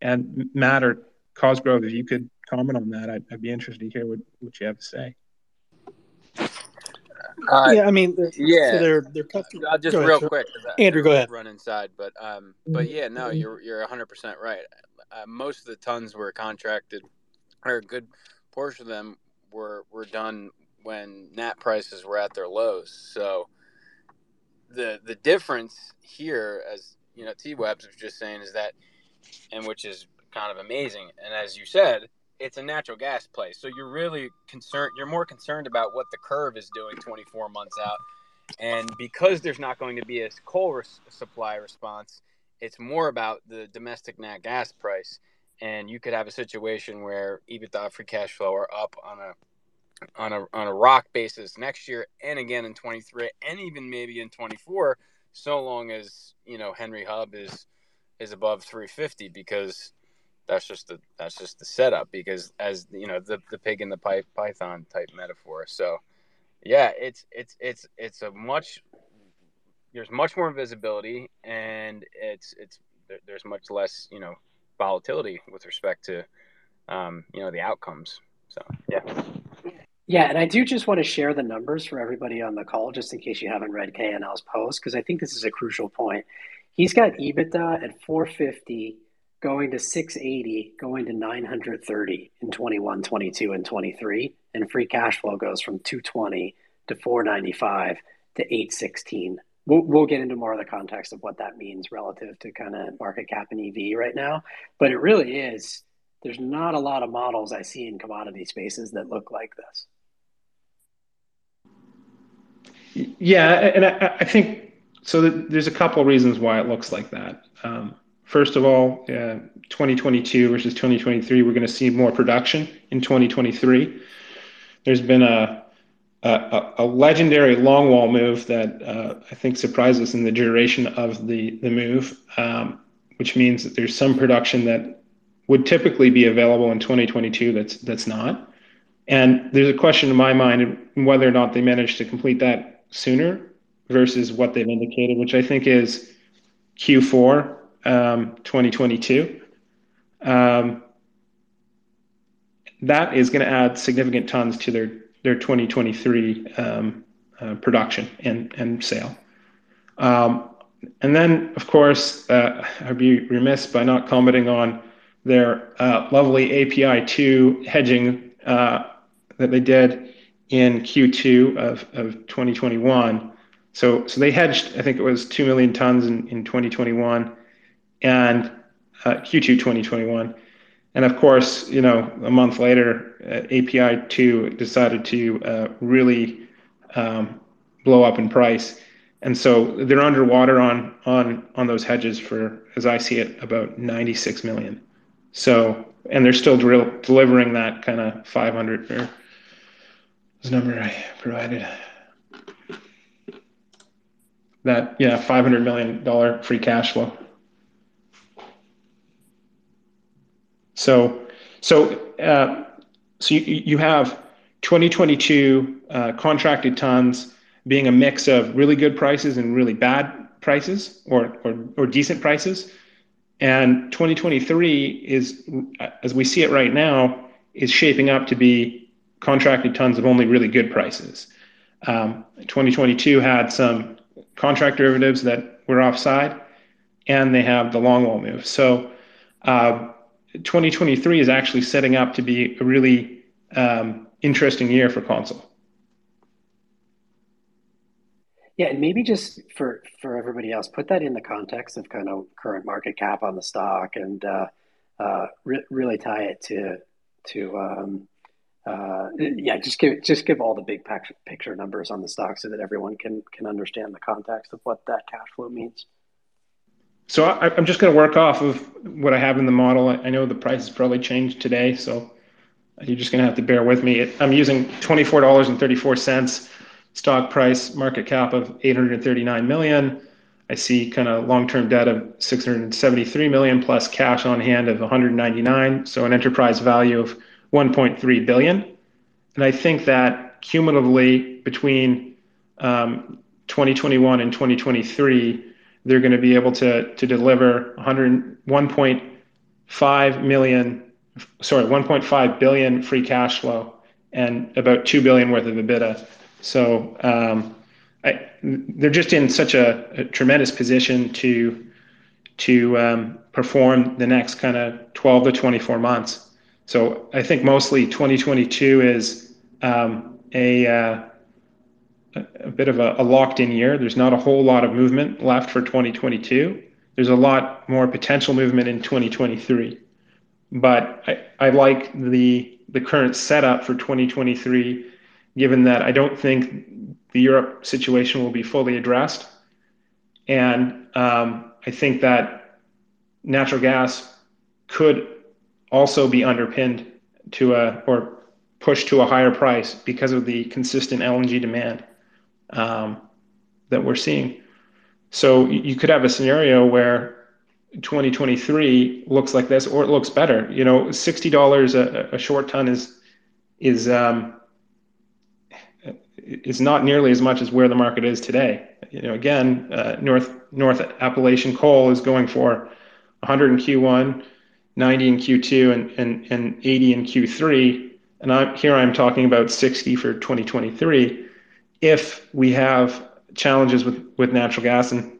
And Matt or Cosgrove, if you could comment on that, I'd, I'd be interested to hear what, what you have to say. Uh, yeah, I mean, yeah. So they're they're custom- I'll just go real ahead, quick. Andrew, go ahead. Run inside, but um, but yeah, no, you're you're 100 percent right. Uh, most of the tons were contracted, or a good portion of them were were done when nat prices were at their lows. So the the difference here, as you know, T Webs was just saying, is that, and which is kind of amazing. And as you said, it's a natural gas place, so you're really concerned. You're more concerned about what the curve is doing 24 months out, and because there's not going to be a coal res- supply response, it's more about the domestic nat gas price. And you could have a situation where EBITDA free cash flow are up on a on a on a rock basis next year and again in 23 and even maybe in 24 so long as you know Henry Hub is is above 350 because that's just the that's just the setup because as you know the the pig in the pipe python type metaphor. So yeah it's it's it's it's a much there's much more visibility and it's it's there's much less you know volatility with respect to um, you know the outcomes. So yeah. Yeah, and I do just want to share the numbers for everybody on the call, just in case you haven't read KNL's post, because I think this is a crucial point. He's got EBITDA at 450 going to 680, going to 930 in 21, 22, and 23. And free cash flow goes from 220 to 495 to 816. We'll, we'll get into more of the context of what that means relative to kind of market cap and EV right now. But it really is, there's not a lot of models I see in commodity spaces that look like this. Yeah, and I, I think so. There's a couple of reasons why it looks like that. Um, first of all, uh, 2022 versus 2023, we're going to see more production in 2023. There's been a a, a legendary longwall move that uh, I think surprised us in the duration of the the move, um, which means that there's some production that would typically be available in 2022 that's that's not. And there's a question in my mind whether or not they managed to complete that sooner versus what they've indicated, which I think is Q4 um, 2022. Um, that is going to add significant tons to their their 2023 um, uh, production and and sale. Um, and then, of course, uh, I'd be remiss by not commenting on their uh, lovely API 2 hedging uh, that they did in Q2 of, of 2021. So, so they hedged, I think it was 2 million tons in, in 2021 and uh, Q2 2021. And of course, you know, a month later, uh, API 2 decided to uh, really um, blow up in price. And so they're underwater on, on, on those hedges for, as I see it, about 96 million. So, and they're still drill, delivering that kind of 500 or this number I provided. that yeah $500 million free cash flow. So so, uh, so you have 2022 uh, contracted tons being a mix of really good prices and really bad prices or or, or decent prices. And 2023 is, as we see it right now, is shaping up to be contracted tons of only really good prices. Um, 2022 had some contract derivatives that were offside, and they have the longwall move. Uh, 2023 is actually setting up to be a really interesting year for Consol. Yeah. And maybe just for for everybody else, put that in the context of kind of current market cap on the stock and uh really tie it to, to um, uh, yeah, just give just give all the big picture numbers on the stock so that everyone can can understand the context of what that cash flow means. I'm just going to work off of what I have in the model. I know the price has probably changed today, so you're just going to have to bear with me. I'm using $24.34 stock price, market cap of 839 million. I see kind of long-term debt of 673 million plus cash on hand of 199 so an enterprise value of 1.3 billion. And I think that cumulatively between um, 2021 and 2023, they're going to be able to to deliver 101.5 million, sorry, 1.5 billion free cash flow and about 2 billion worth of EBITDA. So um, they're just in such a tremendous position to um, perform the next kind of 12 to 24 months. So I think mostly 2022 is um, a uh, bit of a locked-in year. There's not a whole lot of movement left for 2022. There's a lot more potential movement in 2023. but I like the the current setup for 2023, given that I don't think the Europe situation will be fully addressed. And um, I think that natural gas could also be underpinned to a or pushed to a higher price because of the consistent LNG demand that we're seeing. So you could have a scenario where 2023 looks like this or it looks better. You know, $60 a short ton is is um, is not nearly as much as where the market is today. You know, again, North North Appalachian coal is going for 100 in Q1, $90 in Q2, and and and 80 in Q3. And I'm Here I'm talking about 60 for 2023. If we have challenges with with natural gas, and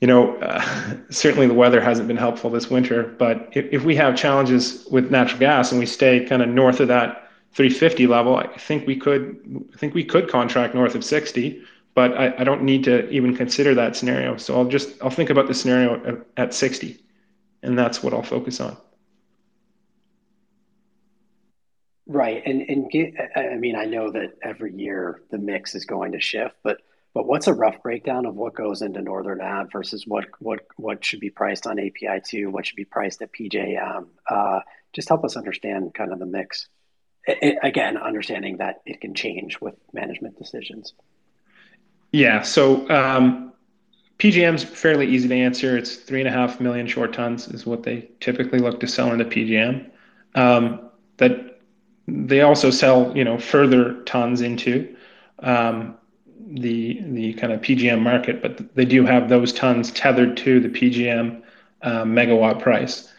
you know, uh, certainly the weather hasn't been helpful this winter, but if if, we have challenges with natural gas and we stay kind of north of that 350 level, I think we could think we could contract north of 60, but I don't need to even consider that scenario. So I'll just, I'll think about the scenario at 60, and that's what I'll focus on. Right. And and I mean, I know that every year the mix is going to shift, but but what's a rough breakdown of what goes into Northern App versus what what what should be priced on API2, what should be priced at PJM? Uh, just help us understand kind of the mix. Again, understanding that it can change with management decisions. Yeah. So um, PJM is fairly easy to answer. It's 3.5 million short tons is what they typically look to sell into PJM. Um, They also sell you know further tons into um, the the kind of PJM market, but they do have those tons tethered to the PJM uh, megawatt price.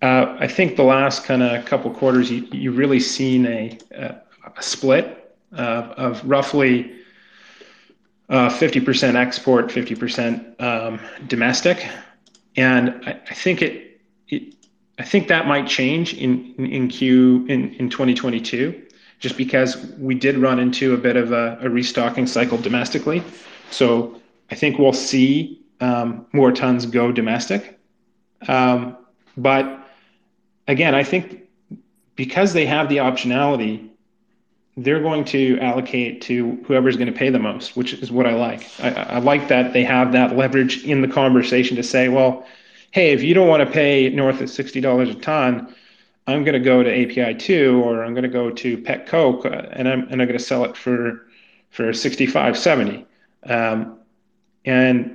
Uh, I think the last kind of couple quarters, you've really seen a split uh, of roughly 50% export, 50% um, domestic. And I think that might change in in Q in in 2022 just because we did run into a bit of a restocking cycle domestically. So I think we'll see more tons go domestic. Um, but again, I think because they have the optionality, they're going to allocate to whoever's going to pay the most, which is what I like. I like that they have that leverage in the conversation to say, "Well, hey, if you don't want to pay north of $60 a ton, I'm going to go to API2 or I'm going to go to Petcoke and I'm and I'm going to sell it for $65-$70." and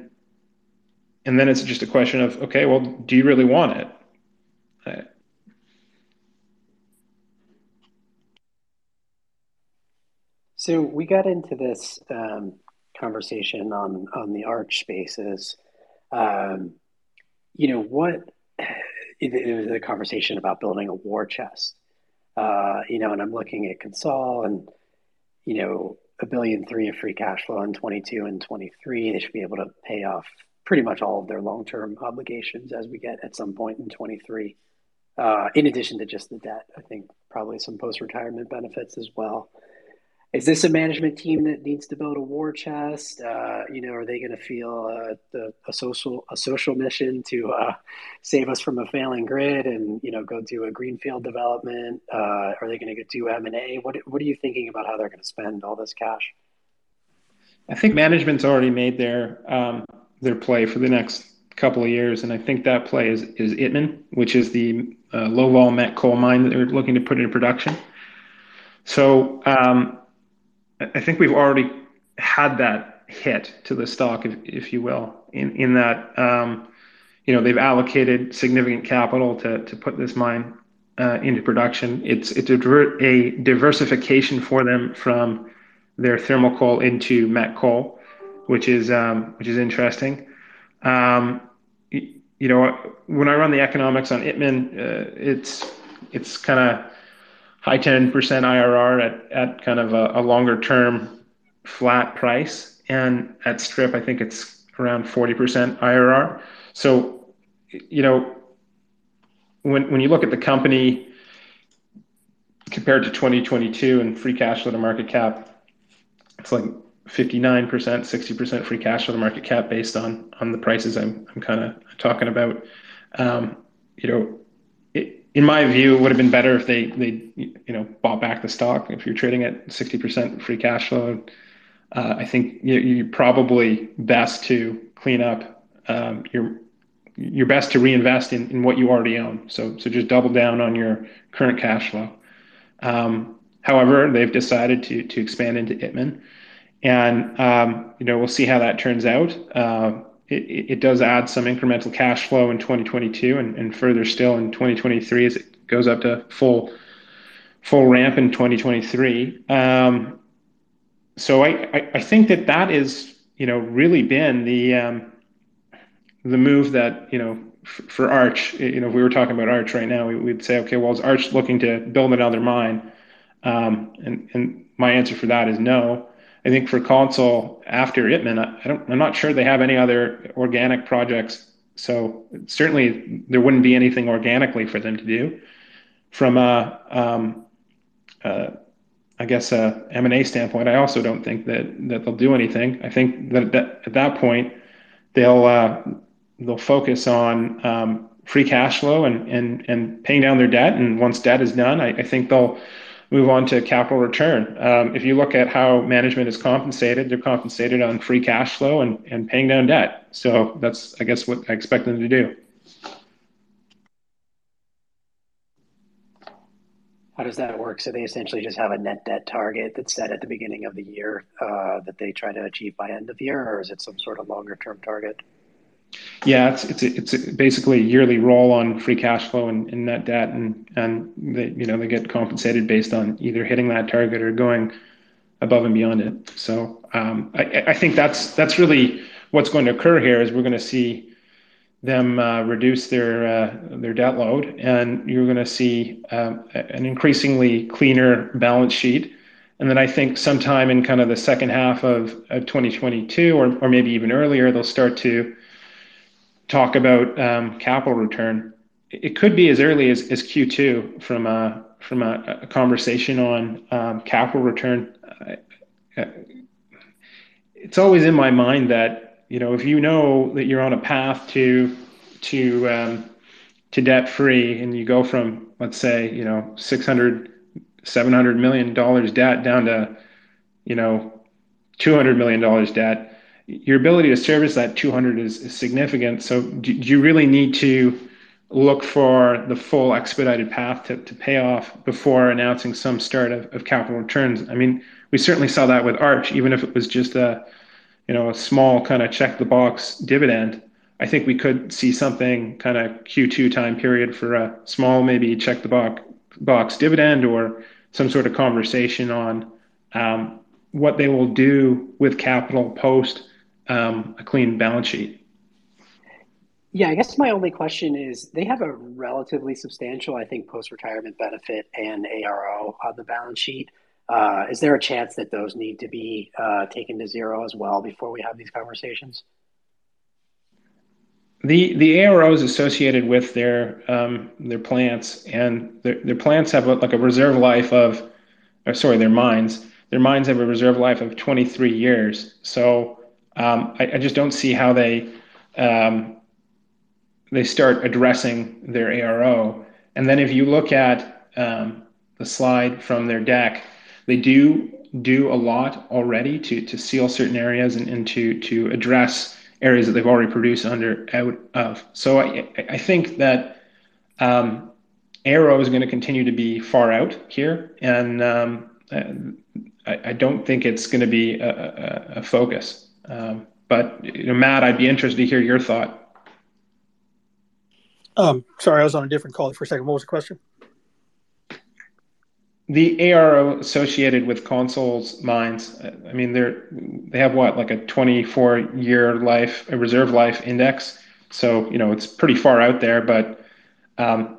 and then it's just a question of okay, well, do you really want it? So we got into this um, conversation on on the Arch spaces. Um, you know what? It, it, was a conversation about building a war chest. Uh, you know, and I'm looking at Consol and you know a billion three of free cash flow in 22 and 23. They should be able to pay off pretty much all of their long term obligations as we get at some point in 23. Uh, in addition to just the debt, I think probably some post retirement benefits as well is this a management team that needs to build a war chest? Uh, you know, are they going to feel uh, the, a social a social mission to uh, save us from a failing grid and you know go do a greenfield development? Uh, are they going to do M and A? What what are you thinking about how they're going to spend all this cash? I think management's already made their um, their play for the next couple of years, and I think that play is is Itmann, which is the uh, low vol met coal mine that they're looking to put into production. So. Um, I think we've already had that hit to the stock, if, if you will, in, in that, um, you know, they've allocated significant capital to, to put this mine uh, into production. It's, it's a, a diversification for them from their thermal coal into met coal, which is, um, which is interesting. Um, you, you know, when I run the economics on Itmann, uh, it's, it's kind of high 10% IRR at, at kind of a, a longer term flat price. And at strip, I think it's around 40% IRR. So, you know, when, when you look at the company compared to 2022 and free cash flow to market cap, it's like 59%, 60% free cash flow to market cap based on, on the prices I'm, I'm kind of talking about. Um, you know, in my view, it would have been better if they they you know bought back the stock. If you're trading at 60% free cash flow, uh, I think you, are probably best to clean up. Um, you're you're best to reinvest in, in what you already own. So so just double down on your current cash flow. Um, however, they've decided to to expand into Itmann, and um, you know we'll see how that turns out. Uh, it, it does add some incremental cash flow in 2022 and, and further still in 2023 as it goes up to full full ramp in 2023. Um, so I, I, I, think that that is you know really been the um, the move that you know f- for Arch. You know, if we were talking about Arch right now, we, would say, okay, well, is Arch looking to build another mine? Um, and and my answer for that is no. I think for Consol after Itmann, I don't, I'm not sure they have any other organic projects. So certainly there wouldn't be anything organically for them to do. From a, um, uh, I guess a M&A standpoint, I also don't think that that they'll do anything. I think that, that at that point they'll uh, they'll focus on um, free cash flow and and and paying down their debt. And once debt is done, I, I think they'll move on to capital return. Um, if you look at how management is compensated, they're compensated on free cash flow and, and paying down debt. So that's, I guess, what I expect them to do. How does that work? So they essentially just have a net debt target that's set at the beginning of the year uh, that they try to achieve by end of year, or is it some sort of longer term target? Yeah, it's it's it's basically a yearly roll on free cash flow and, and net debt, and and they you know they get compensated based on either hitting that target or going above and beyond it. So um, I, I think that's that's really what's going to occur here is we're going to see them uh, reduce their uh, their debt load, and you're going to see um, an increasingly cleaner balance sheet. And then I think sometime in kind of the second half of, of 2022, or or maybe even earlier, they'll start to talk about um, capital return. It could be as early as, as Q2 from a from a, a conversation on um, capital return. it's always in my mind that you know if you know that you're on a path to to um, to debt free and you go from let's say you know 600 700 million dollars debt down to you know 200 million dollars debt your ability to service that 200 is, is significant. So do, do, you really need to look for the full expedited path to, to pay off before announcing some start of, of capital returns? I mean, we certainly saw that with Arch, even if it was just a you know a small kind of check the box dividend, I think we could see something kind of Q2 time period for a small maybe check the box box dividend or some sort of conversation on um, what they will do with capital post um, a clean balance sheet. Yeah, I guess my only question is they have a relatively substantial, I think, post retirement benefit and ARO on the balance sheet. Uh, is there a chance that those need to be uh, taken to zero as well before we have these conversations? The the ARO is associated with their um, their plants, and their, their plants have a, like a reserve life of, or sorry, their mines. Their mines have a reserve life of 23 years. So um, I, I, just don't see how they um, they start addressing their ARO. And then if you look at um, the slide from their deck, they do do a lot already to to seal certain areas and, and to to address areas that they've already produced under out of. So I I think that um, ARO is going to continue to be far out here, and um, I, I, don't think it's going to be a, a, a focus. Um, but you know, Matt, I'd be interested to hear your thought. Um, sorry, I was on a different call for a second. What was the question? The ARO associated with Consol's mines. I mean, they're they have what like a 24 year life, a reserve life index. So you know it's pretty far out there, but um,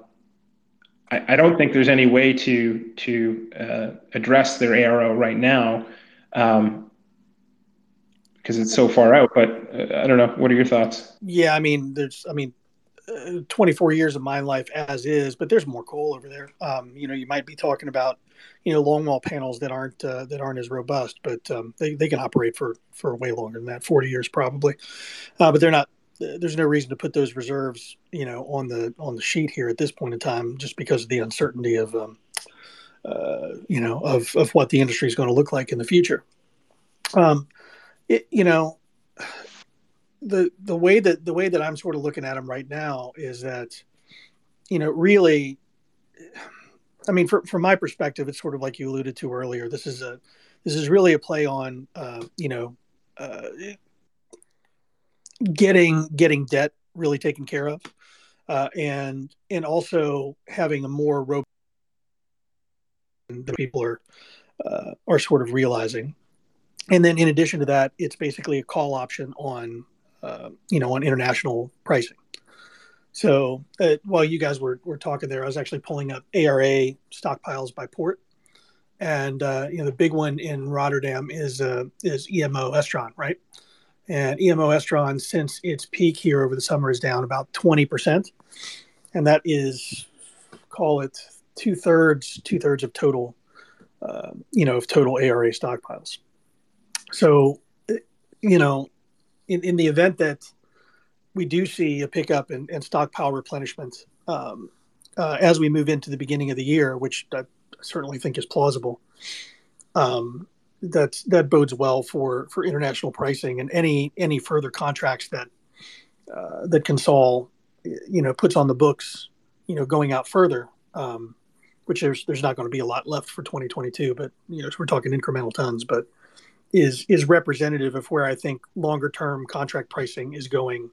I, I, don't think there's any way to to uh, address their ARO right now. Um, because it's so far out. But uh, I don't know. What are your thoughts? Yeah, I mean, there's, I mean, uh, 24 years of mine life as is, but there's more coal over there. Um, you know, you might be talking about, you know, longwall panels that aren't uh, that aren't as robust, but um, they, they can operate for for way longer than that, 40 years probably. Uh, but they're not. There's no reason to put those reserves, you know, on the on the sheet here at this point in time, just because of the uncertainty of, um, uh, you know, of of what the industry is going to look like in the future. Um, it, you know, the the way that the way that I'm sort of looking at them right now is that, you know, really, I mean, for, from my perspective, it's sort of like you alluded to earlier. This is a this is really a play on, uh, you know, uh, getting getting debt really taken care of, uh, and and also having a more robust that people are uh, are sort of realizing. And then in addition to that, it's basically a call option on uh, you know, on international pricing. So uh, while you guys were, were talking there, I was actually pulling up ARA stockpiles by port, and uh, you know the big one in Rotterdam is uh, is EMO Estron, right? And EMO Estron, since its peak here over the summer, is down about twenty percent, and that is call it two thirds two thirds of total, uh, you know, of total ARA stockpiles. So, you know, in, in the event that we do see a pickup in, in stockpile replenishment um, uh, as we move into the beginning of the year, which I certainly think is plausible, um, that that bodes well for for international pricing and any any further contracts that uh, that Consol you know puts on the books, you know, going out further. Um, which there's there's not going to be a lot left for 2022, but you know, we're talking incremental tons, but is is representative of where I think longer term contract pricing is going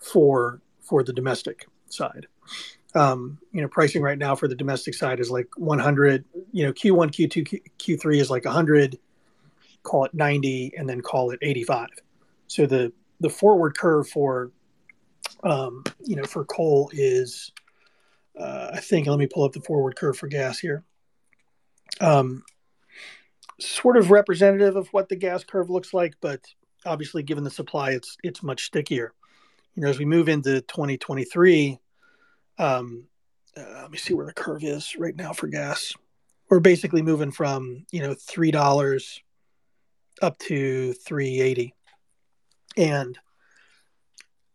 for for the domestic side. Um, you know, pricing right now for the domestic side is like 100. You know, Q1, Q2, Q, 3 is like 100. Call it 90, and then call it 85. So the the forward curve for um, you know for coal is uh, I think let me pull up the forward curve for gas here. Um, sort of representative of what the gas curve looks like, but obviously, given the supply, it's it's much stickier. You know, as we move into 2023, um, uh, let me see where the curve is right now for gas. We're basically moving from you know three dollars up to 380, and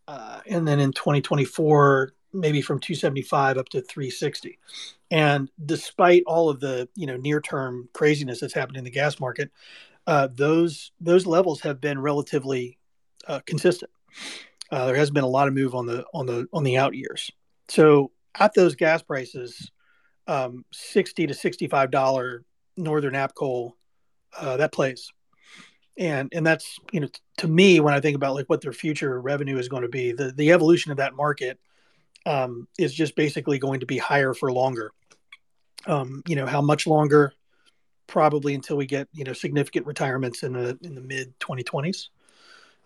uh, and then in 2024, maybe from 275 up to 360. And despite all of the you know near term craziness that's happening in the gas market, uh, those those levels have been relatively uh, consistent. Uh, there has been a lot of move on the on the on the out years. So at those gas prices, um, sixty to sixty five dollar northern app coal, uh, that plays. and and that's you know to me when I think about like what their future revenue is going to be, the the evolution of that market um, is just basically going to be higher for longer. Um, you know how much longer? Probably until we get you know significant retirements in the in the mid 2020s.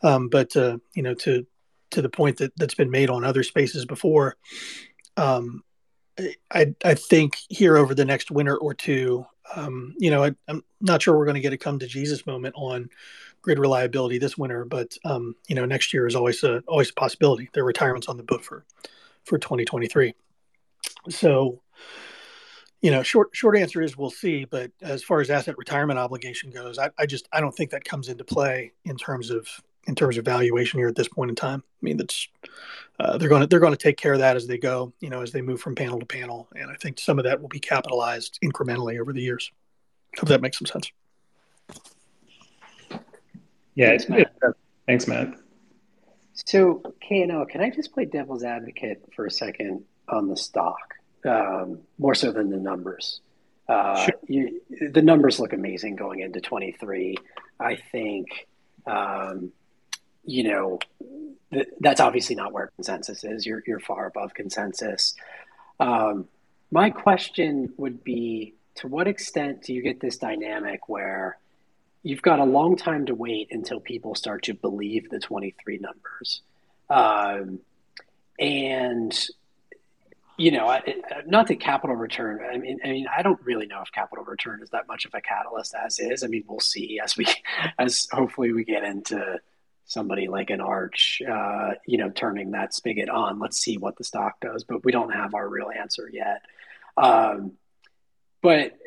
Um, but uh, you know to to the point that that's been made on other spaces before. Um, I I think here over the next winter or two, um, you know, I, am not sure we're going to get a come to Jesus moment on grid reliability this winter, but um, you know, next year is always a always a possibility. There are retirements on the book for for 2023. So, you know, short short answer is we'll see. But as far as asset retirement obligation goes, I, I just I don't think that comes into play in terms of in terms of valuation here at this point in time. I mean, that's uh, they're going to they're going to take care of that as they go, you know, as they move from panel to panel, and I think some of that will be capitalized incrementally over the years. Hope that makes some sense. Yeah, thanks, Matt. thanks, Matt. So, KNL, can I just play devil's advocate for a second on the stock, um, more so than the numbers? Uh, sure. you, the numbers look amazing going into 23. I think um, you know, th- that's obviously not where consensus is. You're, you're far above consensus. Um, my question would be to what extent do you get this dynamic where you've got a long time to wait until people start to believe the 23 numbers? Um, and you know, I, not that capital return. I mean, I mean, I don't really know if capital return is that much of a catalyst as is. I mean, we'll see as we, as hopefully we get into somebody like an Arch, uh, you know, turning that spigot on. Let's see what the stock does, but we don't have our real answer yet. Um, but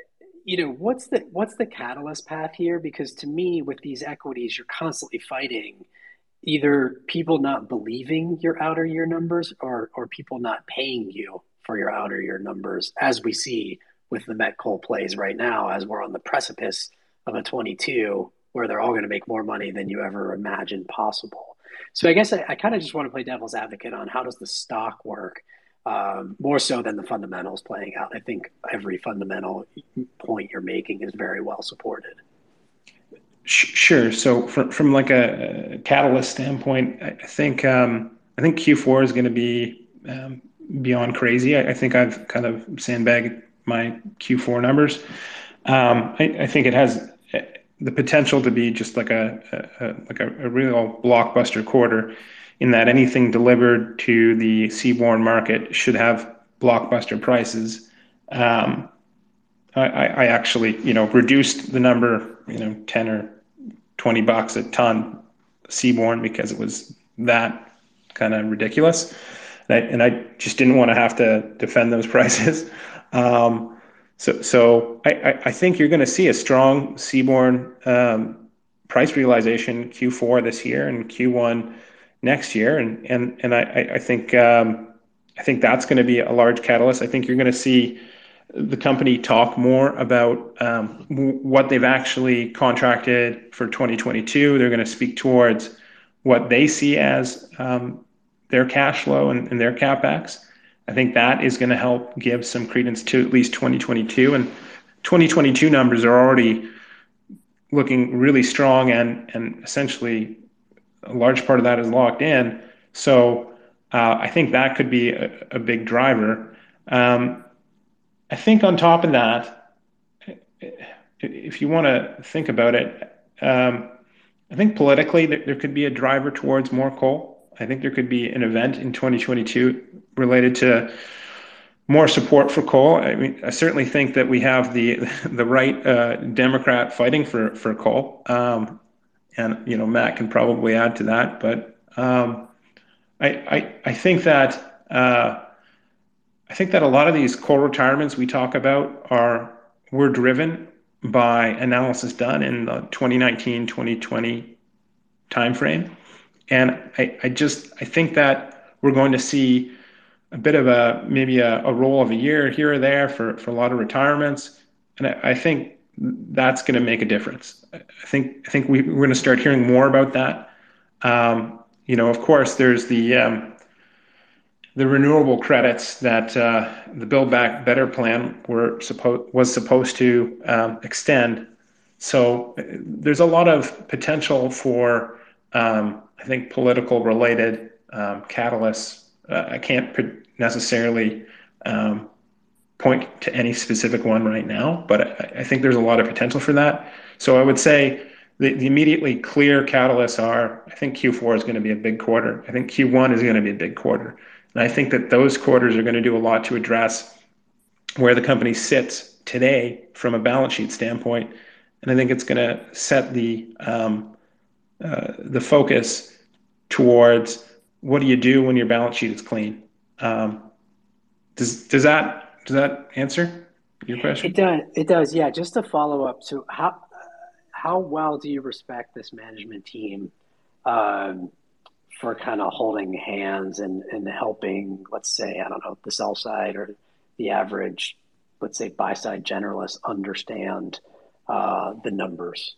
you know, what's the what's the catalyst path here? Because to me, with these equities, you're constantly fighting either people not believing your outer year numbers or or people not paying you for your outer year numbers, as we see with the met coal plays right now, as we're on the precipice of a 22 where they're all going to make more money than you ever imagined possible. So I guess I, I kind of just want to play devil's advocate on how does the stock work um, more so than the fundamentals playing out. I think every fundamental point you're making is very well supported. Sure. So from from like a, catalyst standpoint, I think um, I think Q4 is going to be um, beyond crazy. I, I, think I've kind of sandbagged my Q4 numbers. Um, I, I, think it has the potential to be just like a, a like a, a, real blockbuster quarter, in that anything delivered to the seaborne market should have blockbuster prices. Um, I, I actually, you know, reduced the number, you know, ten or 20 bucks a ton seaborne because it was that kind of ridiculous. And I, and I, just didn't want to have to defend those prices. Um, so, so I, I think you're going to see a strong seaborne um, price realization Q4 this year and Q1 next year, and and and I, I think um, I think that's going to be a large catalyst. I think you're going to see the company talk more about um, what they've actually contracted for 2022. They're going to speak towards what they see as um, their cash flow and, and, their capex. I think that is going to help give some credence to at least 2022. And 2022 numbers are already looking really strong, and and essentially a large part of that is locked in. So uh, I think that could be a, a big driver. Um, I think on top of that, if you want to think about it, um, I think politically there could be a driver towards more coal. I think there could be an event in 2022 related to more support for coal. I mean, I certainly think that we have the the right uh, Democrat fighting for for coal, um, and you know Matt can probably add to that. But um, I, I, I think that uh, I think that a lot of these core retirements we talk about are were driven by analysis done in the 2019 2020 timeframe. And I, I just I think that we're going to see a bit of a maybe a, a roll of a year here or there for, for a lot of retirements. And I, I think that's going to make a difference. I think I think we, we're going to start hearing more about that. Um, you know, of course, there's the um, the renewable credits that uh, the Build Back Better plan were supposed was supposed to um, extend. So there's a lot of potential for, um, I think, political related um, catalysts. Uh, I can't necessarily um, point to any specific one right now, but I, I, think there's a lot of potential for that. So I would say the, the immediately clear catalysts are I think Q4 is going to be a big quarter. I think Q1 is going to be a big quarter. And I think that those quarters are going to do a lot to address where the company sits today from a balance sheet standpoint and I think it's going to set the um, uh, the focus towards what do you do when your balance sheet is clean. Um, does does that does that answer your question? It does. It does. Yeah. Just to follow up. So how how well do you respect this management team um, for kind of holding hands and and helping, let's say, I don't know, the sell side or the average, let's say, buy side generalist understand uh, the numbers.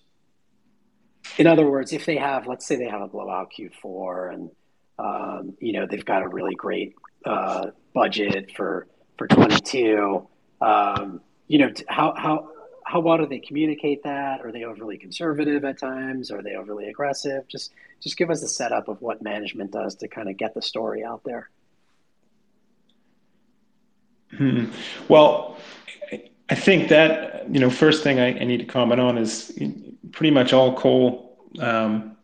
In other words, if they have, let's say they have a blowout Q4 and um, you know they've got a really great uh, budget for for 22, um, you know how how how well do they communicate that? Are they overly conservative at times? Are they overly aggressive? Just just give us a setup of what management does to kind of get the story out there. Hmm. Well, I think that you know first thing I, I need to comment on is pretty much all coal um,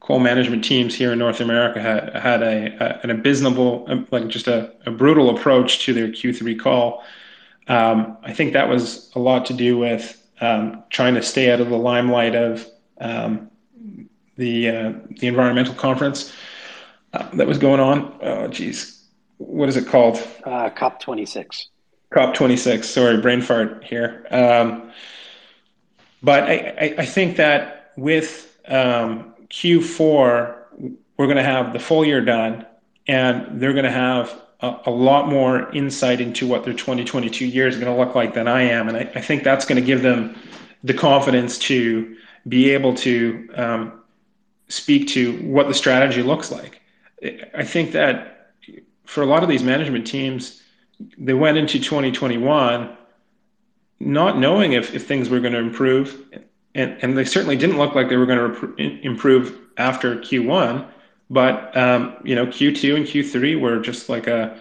coal management teams here in North America had had a, a an abysmal um, like just a, a, brutal approach to their Q3 call. Um, I think that was a lot to do with um, trying to stay out of the limelight of um, the uh, the environmental conference uh, that was going on. Oh, geez, what is it called? Uh, COP twenty six. COP26. Sorry, brain fart here. Um, but I, I, think that with um, Q4, we're going to have the full year done, and they're going to have a, a, lot more insight into what their 2022 year is going to look like than I am. And I, I think that's going to give them the confidence to be able to um, speak to what the strategy looks like. I think that for a lot of these management teams, they went into 2021 not knowing if, if things were going to improve and, and they certainly didn't look like they were going to improve after q1 but um, you know q2 and q3 were just like a,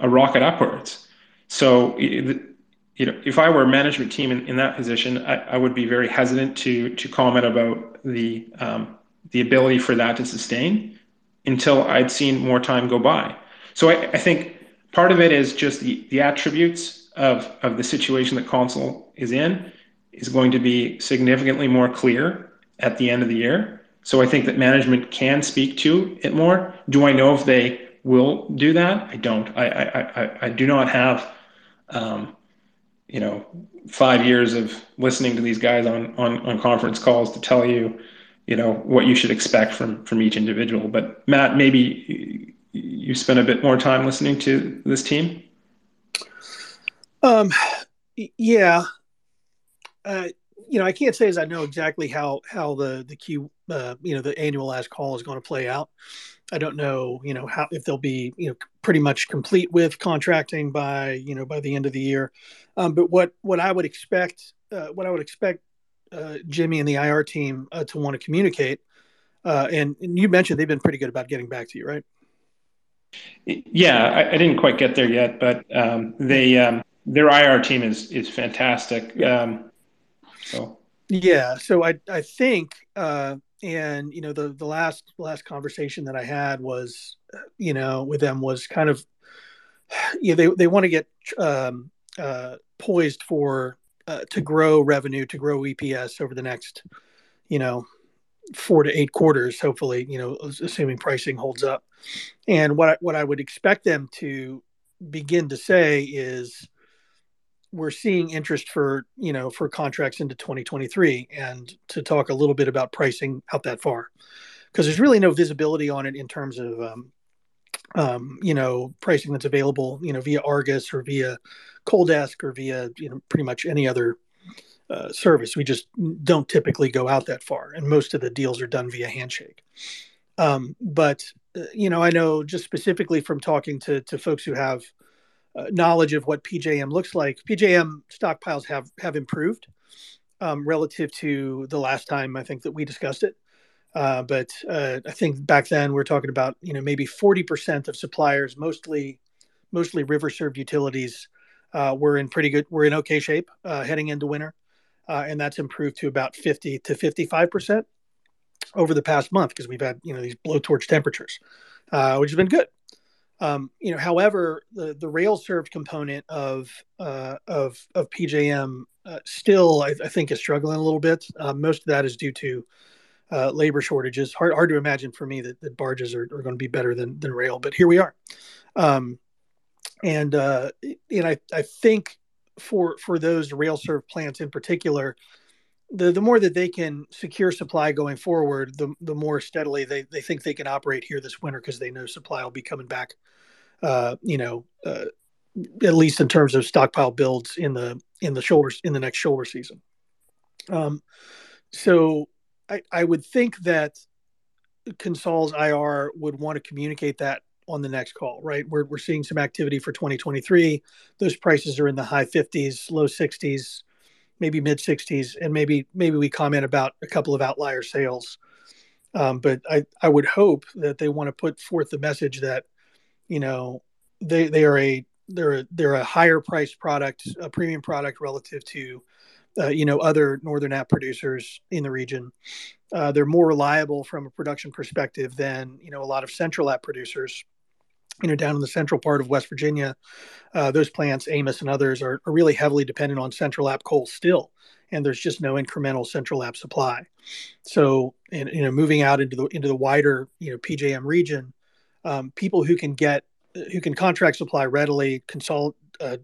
a rocket upwards so you know if i were a management team in, in that position I, I would be very hesitant to to comment about the um, the ability for that to sustain until i'd seen more time go by so I, I think Part of it is just the, the attributes of, of the situation that Consol is in is going to be significantly more clear at the end of the year. So I think that management can speak to it more. Do I know if they will do that? I don't. I I, I, I do not have, um, you know, five years of listening to these guys on, on on conference calls to tell you, you know, what you should expect from from each individual. But Matt, maybe you spent a bit more time listening to this team? Um, yeah. Uh, you know, I can't say as I know exactly how how the the Q uh, you know the annualized call is going to play out. I don't know, you know, how if they'll be you know pretty much complete with contracting by you know by the end of the year. Um, but what what I would expect, uh, what I would expect uh, Jimmy and the IR team uh, to want to communicate, uh, and, and you mentioned they've been pretty good about getting back to you, right? Yeah, I, I, didn't quite get there yet, but um, they um, their IR team is is fantastic. Um, so yeah, so I I think uh, and you know the the last last conversation that I had was you know with them was kind of you know, they they want to get um, uh, poised for uh, to grow revenue to grow EPS over the next you know four to eight quarters, hopefully, you know, assuming pricing holds up. And what I, what I would expect them to begin to say is, we're seeing interest for you know for contracts into 2023, and to talk a little bit about pricing out that far, because there's really no visibility on it in terms of um, um, you know pricing that's available, you know, via Argus or via CoalDesk or via you know pretty much any other uh, service. We just don't typically go out that far, and most of the deals are done via handshake. Um, but uh, you know, I know just specifically from talking to to folks who have uh, knowledge of what PJM looks like. PJM stockpiles have have improved, um, relative to the last time I think that we discussed it. Uh, but uh, I think back then we are talking about you know maybe 40% of suppliers, mostly mostly river served utilities, uh, were in pretty good, we're in okay shape uh, heading into winter, uh, and that's improved to about 50 to 55% over the past month because we've had you know these blowtorch temperatures, which has been good. Um, you know, however, the the rail served component of of of PJM still I, I, think is struggling a little bit. most of that is due to uh, labor shortages. Hard, hard to imagine for me that, that barges are, are going to be better than, than rail, but here we are. Um, and uh, and I, I think for for those rail serve plants in particular, the the more that they can secure supply going forward, the the more steadily they, they think they can operate here this winter because they know supply will be coming back. Uh, you know, uh, at least in terms of stockpile builds in the in the shoulders in the next shoulder season. Um, so I, would think that Consol's IR would want to communicate that on the next call, right? We're, we're seeing some activity for 2023. Those prices are in the high 50s, low 60s, maybe mid 60s, and maybe maybe we comment about a couple of outlier sales. Um, but I, I would hope that they want to put forth the message that, you know, they they are a they're a, they're a higher priced product, a premium product relative to uh, you know other northern app producers in the region. Uh, they're more reliable from a production perspective than you know a lot of central app producers. You know, down in the central part of West Virginia, uh, those plants, Amos and others, are, are, really heavily dependent on central app coal still, and there's just no incremental central app supply. So, and, you know, moving out into the into the wider you know PJM region, um, people who can get who can contract supply readily, Consol uh,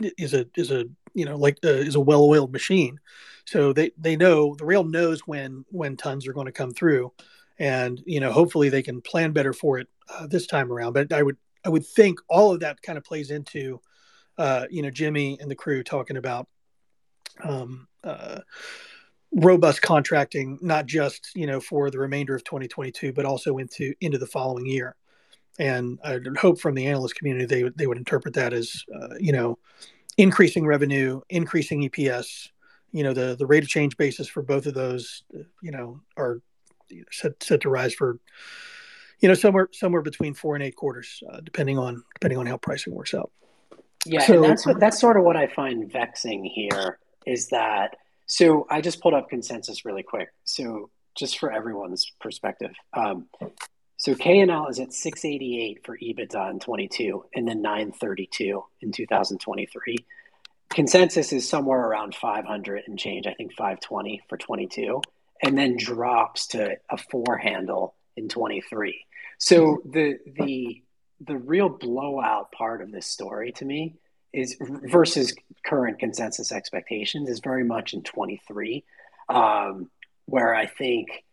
is a is a you know like uh, is a well-oiled machine. So they they know the rail knows when when tons are going to come through. And you know hopefully they can plan better for it uh, this time around. But i would i would think all of that kind of plays into uh, you know jimmy and the crew talking about um, uh, robust contracting not just you know for the remainder of 2022 but also into into the following year and i hope from the analyst community they, they would interpret that as uh, you know increasing revenue, increasing EPS. You know, the the rate of change basis for both of those, you know, are set set to rise for, you know, somewhere somewhere between four and eight quarters, uh, depending on depending on how pricing works out. Yeah, so, that's that's sort of what I find vexing here is that. So I just pulled up consensus really quick. So just for everyone's perspective, um, so KNL is at 688 for EBITDA in 22 and then 932 in 2023. Consensus is somewhere around 500 and change, I think 520 for 22, and then drops to a four handle in 23. So the the the real blowout part of this story to me is versus current consensus expectations is very much in 23, um, where I think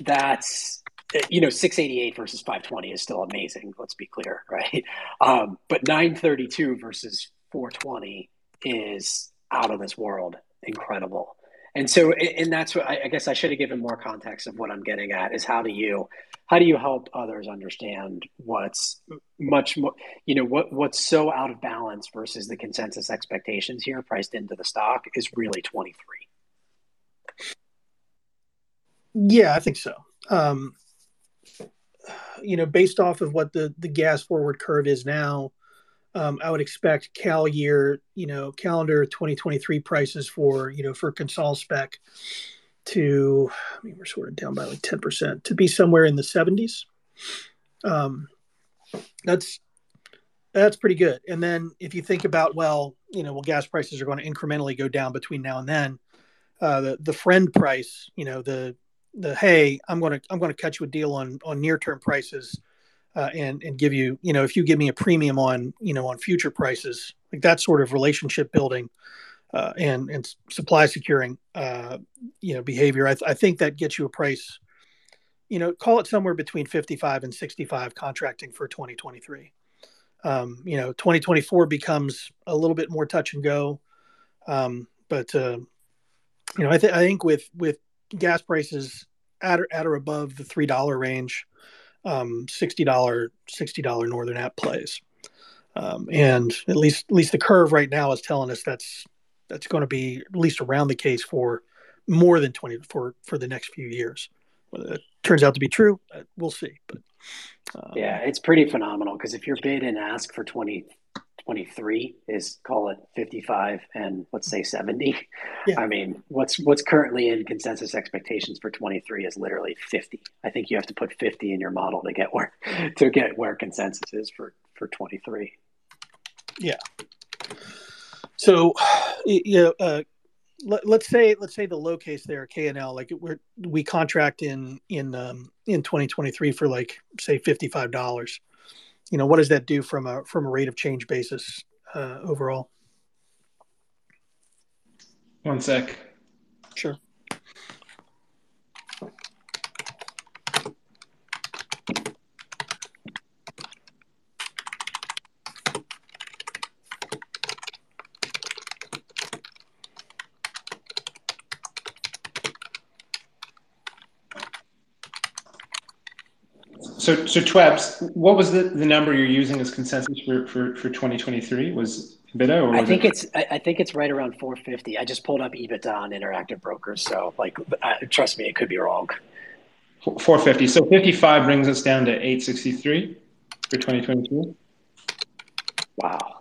that's you know 688 versus 520 is still amazing let's be clear right? Um, but 932 versus 420 is out of this world incredible. And so and that's what I, guess i should have given more context of what i'm getting at is how do you how do you help others understand what's much more you know what what's so out of balance versus the consensus expectations here priced into the stock is really 23 yeah i think so. Um, you know, based off of what the the gas forward curve is now, um, I would expect cal year, you know, calendar 2023 prices for you know for Consol spec to, I mean, we're sort of down by like 10% to be somewhere in the 70s. Um, that's that's pretty good. And then if you think about, well, you know, well, gas prices are going to incrementally go down between now and then. Uh, the the friend price, you know, the the hey, I'm going to I'm to cut you a deal on on near term prices, uh, and and give you you know if you give me a premium on you know on future prices like that sort of relationship building. Uh, and and supply securing uh, you know behavior. I, th- I think that gets you a price. You know, call it somewhere between 55 and 65 contracting for 2023. Um, you know, 2024 becomes a little bit more touch and go. Um, but uh, you know, I, th- I think with with gas prices at or, at or above the three dollar range, um, sixty dollar sixty dollar Northern App plays, um, and at least at least the curve right now is telling us that's that's going to be at least around the case for more than 20 for for the next few years. Whether it turns out to be true, uh, we'll see. But um, yeah, it's pretty phenomenal because if your bid and ask for 2023 is call it 55 and let's say 70, yeah. I mean, what's what's currently in consensus expectations for 23 is literally 50. I think you have to put 50 in your model to get where to get where consensus is for for 23. Yeah. So, you know, uh, let, us say let's say the low case there, KNL like we're we contract in in um, in 2023 for like say 55 dollars. You know, what does that do from a from a rate of change basis uh, overall? One sec. Sure. So, so Twebs, what was the, the number you're using as consensus for, for, for 2023? Was EBITDA or I think it... it's I think it's right around 450. I just pulled up EBITDA on Interactive Brokers, so like, trust me, it could be wrong. 450. So 55 brings us down to 863 for 2022. Wow.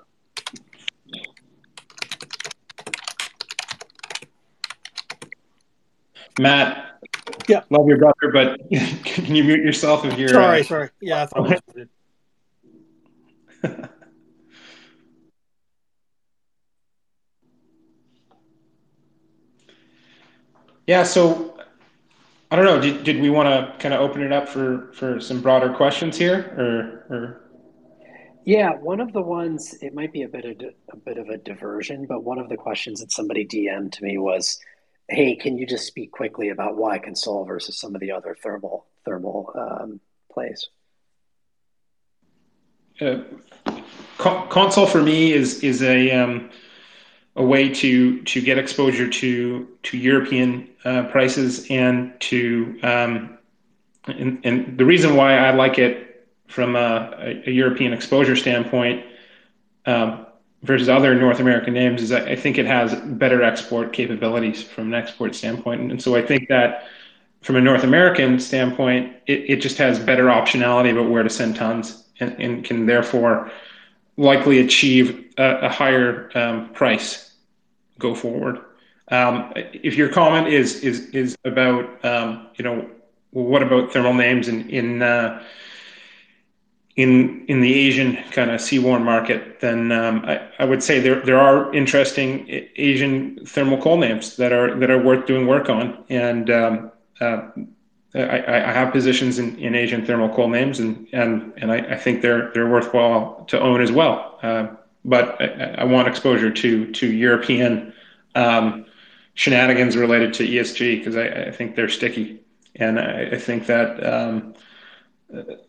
Matt, yeah. Love your brother, but can you mute yourself if you're. Sorry, uh... sorry. Yeah, I thought okay. was yeah, so I don't know. Did, did we want to kind of open it up for, for some broader questions here, or, or? Yeah, one of the ones it might be a bit of a bit of a diversion, but one of the questions that somebody DM'd to me was, hey, can you just speak quickly about why Consol versus some of the other thermal thermal um, plays? Uh, Consol for me is is a um, a way to to get exposure to to European uh, prices and to um, and, and the reason why I like it from a, a European exposure standpoint um, versus other North American names is I think it has better export capabilities from an export standpoint. And so I think that from a North American standpoint, it, it just has better optionality about where to send tons and, and can therefore likely achieve a, a higher um, price go forward. Um, if your comment is is is about um, you know what about thermal names in in uh, in in the Asian kind of seaborne market, then um, I, I, would say there there are interesting Asian thermal coal names that are that are worth doing work on, and um, uh, I, I, have positions in, in Asian thermal coal names, and and and I, I think they're they're worthwhile to own as well. Uh, but I, I, want exposure to to European um, shenanigans related to ESG because I, think they're sticky, and I, think that um,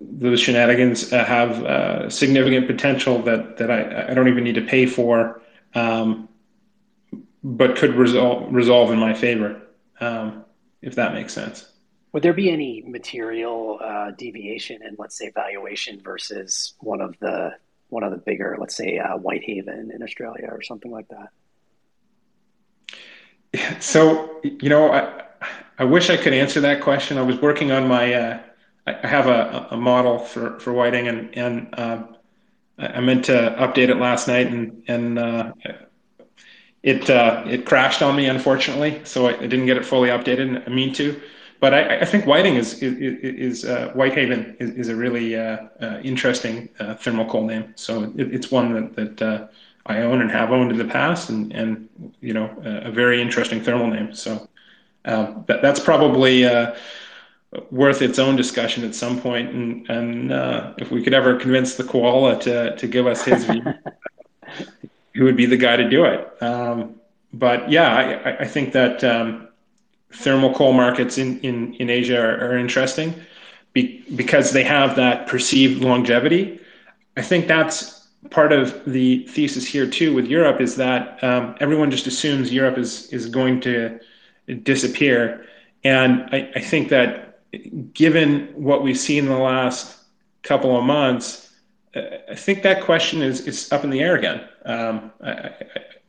those shenanigans uh, have uh, significant potential that that I, I don't even need to pay for, um, but could resolve resolve in my favor, um, if that makes sense. Would there be any material uh, deviation in, let's say, valuation versus one of the one of the bigger, let's say, uh, Whitehaven in Australia or something like that? So you know, I I wish I could answer that question. I was working on my uh, I have a, a model for, for Whiting and, and uh, I meant to update it last night and, and uh, it, uh, it crashed on me, unfortunately. So I, I, didn't get it fully updated. I mean to, but I, I think Whiting is, is, is uh, Whitehaven is, is, a really uh, uh, interesting thermal coal name. So it, it's one that, that I own and have owned in the past and, and you know, a very interesting thermal name. So that, that's probably, worth its own discussion at some. And, and uh, if we could ever convince the koala to, to give us his view, who would be the guy to do it? Um, but yeah, I, I think that um, thermal coal markets in, in, in Asia are, are interesting be, because they have that perceived longevity. I think that's part of the thesis here too with Europe is that um, everyone just assumes Europe is is going to disappear, and I, I think that given what we've seen in the last couple of months, I think that question is, is up in the air again. Um, I,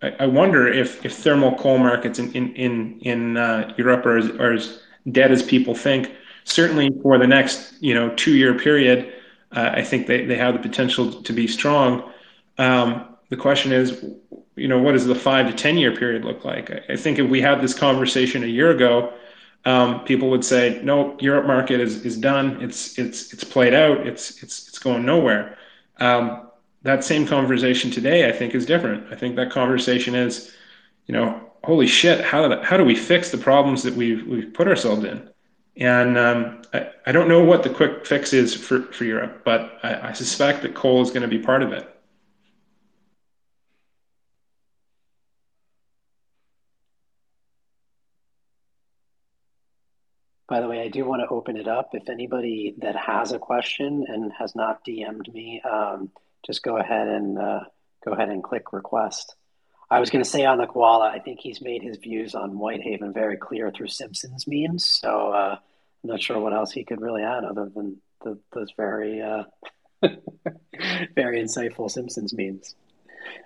I, I, wonder if, if thermal coal markets in in in, in uh, Europe are as, are as dead as people think. Certainly, for the next you know two year period, uh, I think they, they have the potential to be strong. Um, the question is, you know, what does the five to ten year period look like? I, I think if we had this conversation a year ago, um, people would say, no, Europe market is, is done. It's it's it's played out. It's it's it's going nowhere. Um, that same conversation today, I think, is different. I think that conversation is, you know, holy shit, how do, how do we fix the problems that we've we've put ourselves in? And um, I, I don't know what the quick fix is for, for Europe, but I, I suspect that coal is going to be part of it. By the way, I do want to open it up. If anybody that has a question and has not DM'd me, um, just go ahead and uh, go ahead and click request. I was going to say on the koala, I think he's made his views on Whitehaven very clear through Simpsons memes. So uh, I'm not sure what else he could really add other than the, those very, uh, very insightful Simpsons memes,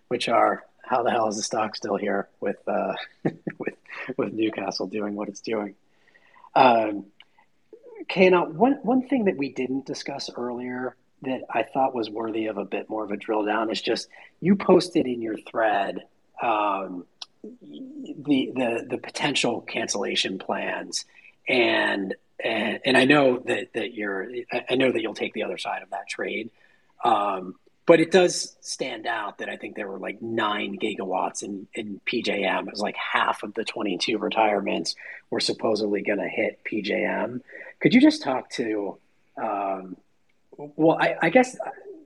which are how the hell is the stock still here with uh, with with Newcastle doing what it's doing. Um, now one one thing that we didn't discuss earlier that I thought was worthy of a bit more of a drill down is just you posted in your thread um, the the the potential cancellation plans and and and I know that that you're I know that you'll take the other side of that trade. Um, but it does stand out that I think there were like nine gigawatts in, in PJM. It was like half of the 22 retirements were supposedly going to hit PJM. Could you just talk to, um, well, I, I, guess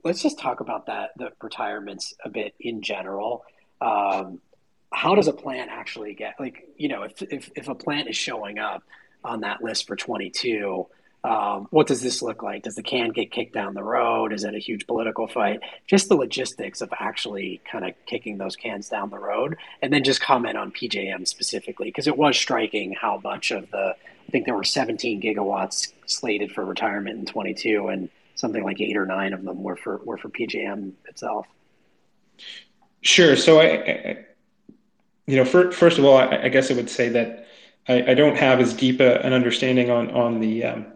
let's just talk about that, the retirements a bit in general. Um, how does a plant actually get, like, you know, if, if, if a plant is showing up on that list for 22, um, what does this look like? Does the can get kicked down the road? Is it a huge political fight? Just the logistics of actually kind of kicking those cans down the road, and then just comment on PJM specifically because it was striking how much of the I think there were 17 gigawatts slated for retirement in 22, and something like eight or nine of them were for were for PJM itself. Sure. So I, I you know, for, first of all, I, I, guess I would say that I, I don't have as deep a, an understanding on on the um,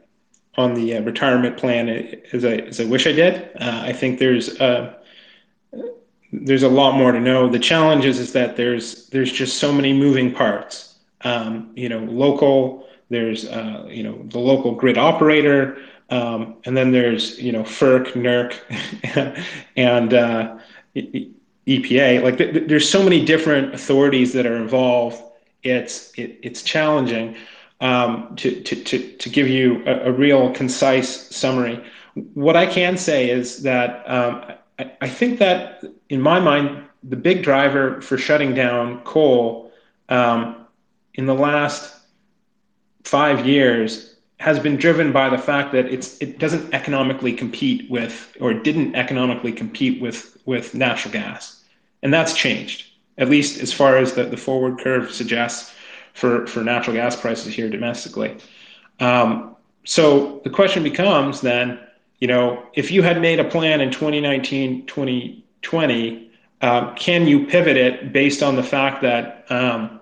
on the uh, retirement plan as I, as I wish I did. Uh, I think there's uh, there's a lot more to know. The challenge is, is that there's there's just so many moving parts. Um, you know, local. There's uh, you know the local grid operator, um, and then there's you know FERC, NERC, and uh, EPA. Like th- there's so many different authorities that are involved. It's it, it's challenging um, to, to, to, to give you a, a, real concise summary. What I can say is that um, I, I, think that, in my mind, the big driver for shutting down coal um, in the last five years has been driven by the fact that it's it doesn't economically compete with or didn't economically compete with with natural gas, and that's changed at least as far as the, the forward curve suggests for, for natural gas prices here domestically. Um, so the question becomes then, you know, if you had made a plan in 2019, 2020, um, can you pivot it based on the fact that um,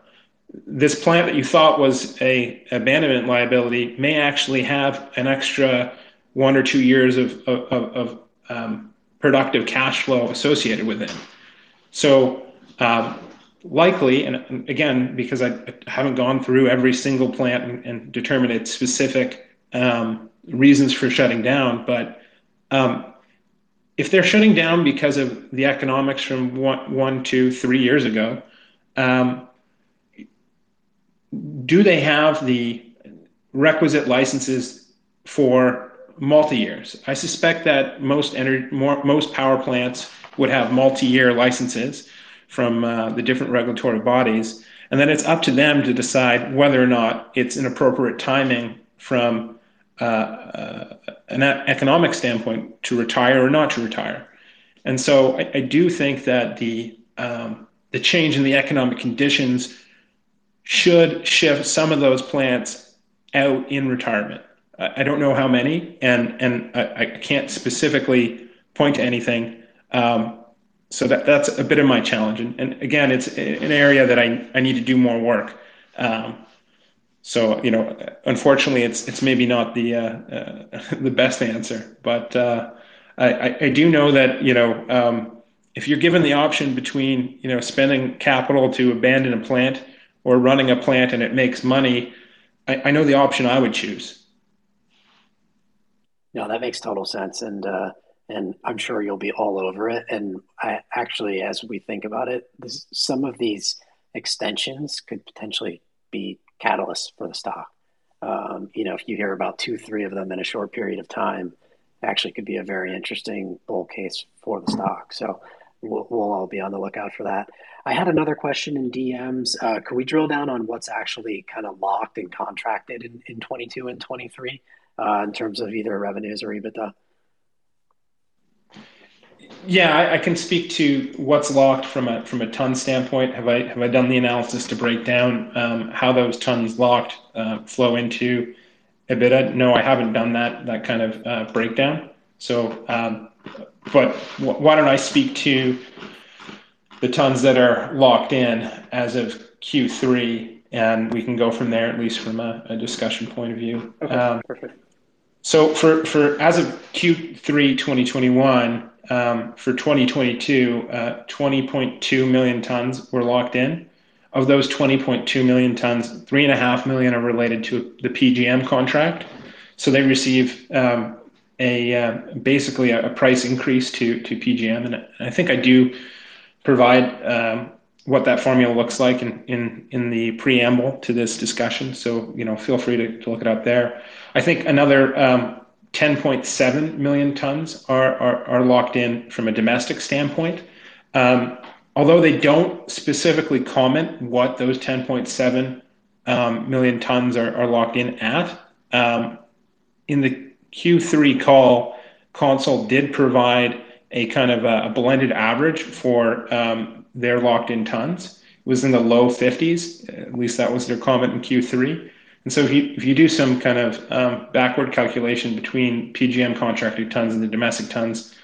this plant that you thought was a abandonment liability may actually have an extra one or two years of, of, of um, productive cash flow associated with it. So um, likely, and again, because I haven't gone through every single plant and, and determined its specific um, reasons for shutting down, but um, if they're shutting down because of the economics from one, one two, three years ago, um, do they have the requisite licenses for multi years? I suspect that most ener- more, most power plants would have multi year licenses from uh, the different regulatory bodies. And then it's up to them to decide whether or not it's an appropriate timing from uh, uh, an economic standpoint to retire or not to retire. And so I, I do think that the um, the change in the economic conditions should shift some of those plants out in retirement. I, I don't know how many, and and I, I can't specifically point to anything. Um, so that that's a bit of my challenge. And, and again, it's an area that I, I need to do more work. Um, so you know, unfortunately, it's it's maybe not the uh, uh, the best answer, but uh, I, I do know that you know um, if you're given the option between you know spending capital to abandon a plant or running a plant and it makes money, I, I know the option I would choose. No, that makes total sense, and uh, and I'm sure you'll be all over it. And I actually, as we think about it, this, some of these extensions could potentially be catalysts for the stock. Um, you know, if you hear about two, three of them in a short period of time, actually could be a very interesting bull case for the stock. So we'll, we'll all be on the lookout for that. I had another question in DMs. Uh, could we drill down on what's actually kind of locked and contracted in, in 22 and 23 uh, in terms of either revenues or EBITDA? Yeah, I, I, can speak to what's locked from a from a ton standpoint. Have I have I done the analysis to break down um, how those tons locked uh, flow into EBITDA? No, I haven't done that that kind of uh, breakdown. So, um, but w- why don't I speak to the tons that are locked in as of Q3, and we can go from there, at least from a, a discussion point of view. Okay, um, perfect. So for for as of Q3 2021 um, for 2022, uh, 20.2 million tons were locked in. Of those 20.2 million tons, three and a half million are related to the PJM contract. So they receive um, a uh, basically a, a, price increase to to PJM, and I think I do provide um, what that formula looks like in, in in the preamble to this discussion. So you know, feel free to, to look it up there. I think another um, 10.7 million tons are, locked in from a domestic standpoint. Um, although they don't specifically comment what those 10.7 um, million tons are, locked in at, um, in the Q3 call, CONSOL did provide a kind of a, blended average for their locked in tons. It was in the low 50s, at least that was their comment in Q3. And so if you, if you do some kind of um, backward calculation between PJM contracted tons and the domestic tons,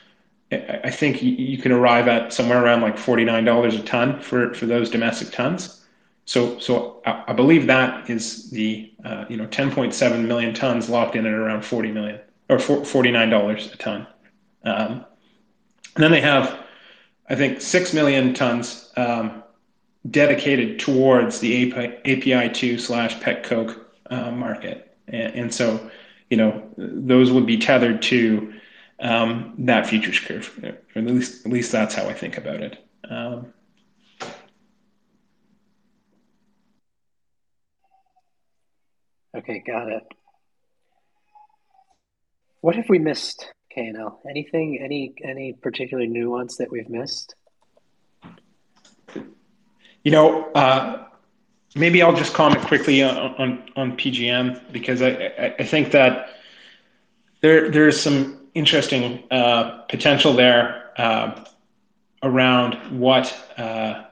I think you, can arrive at somewhere around like $49 a ton for, for those domestic tons. So, so I, believe that is the, uh, you know, 10.7 million tons locked in at around 40 million or $49 a ton. Um, and then they have, I think, 6 million tons um, dedicated towards the API, 2 slash pet coke uh, market. And, and, so, you know, those would be tethered to um, that futures curve. Or at least, at least that's how I think about it. Um, okay, got it. What have we missed, KNL? Anything, any, any particular nuance that we've missed? You know, uh, maybe I'll just comment quickly on on, on PJM because I, I, I think that there there's some interesting uh, potential there uh, around what uh,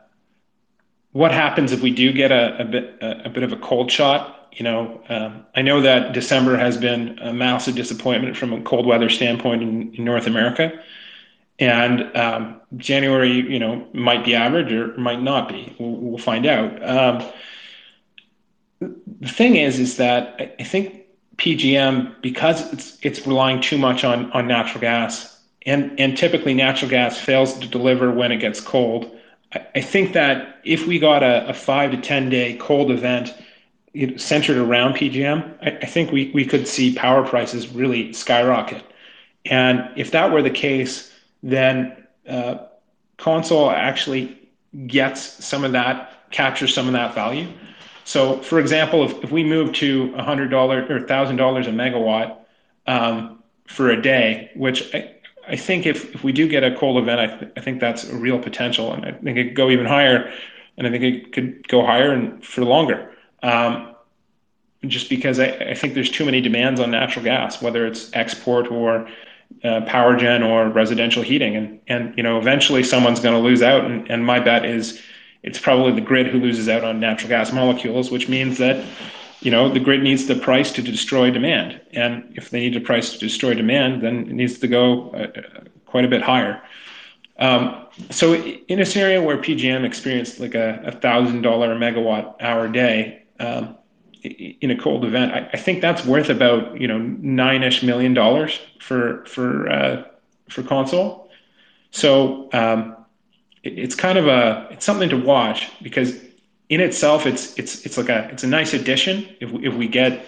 what happens if we do get a, a bit a, a, bit of a cold shot. You know, um, I know that December has been a massive disappointment from a cold weather standpoint in, in North America, and um, January, you know, might be average or might not be. We'll, we'll find out. Um, the thing is, is that I think PJM because it's it's relying too much on on natural gas, and and typically natural gas fails to deliver when it gets cold. I, I think that if we got a, a, five to ten day cold event centered around PJM, I, I think we we could see power prices really skyrocket. And if that were the case, then uh, CONSOL actually gets some of that, captures some of that value. So, for example, if, if we move to $100 or $1,000 a megawatt um, for a day, which I, I think if, if we do get a cold event, I, th- I think that's a real potential. And I think it could go even higher. And I think it could go higher and for longer. Um, just because I, I, think there's too many demands on natural gas, whether it's export or uh, power gen or residential heating. And, and you know, eventually someone's going to lose out. And, and my bet is it's probably the grid who loses out on natural gas molecules, which means that you know the grid needs the price to destroy demand, and if they need a price to destroy demand, then it needs to go uh, quite a bit higher. Um, so in a scenario where PJM experienced like a a thousand dollar megawatt hour day um, in a cold event, I, I, think that's worth about you know nine ish million dollars for for uh, for Consol. So um, it, it's kind of a it's something to watch because in itself it's it's it's like a it's a nice addition if if we get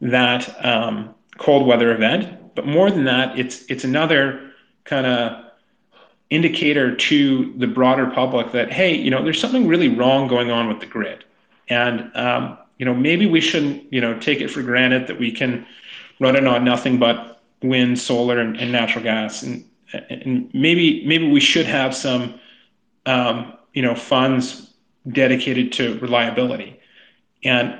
that um, cold weather event. But more than that, it's it's another kind of indicator to the broader public that hey, you know, there's something really wrong going on with the grid, and um, you know, maybe we shouldn't you know take it for granted that we can run it on nothing but wind, solar, and, and natural gas, and and maybe maybe we should have some um, you know funds dedicated to reliability, and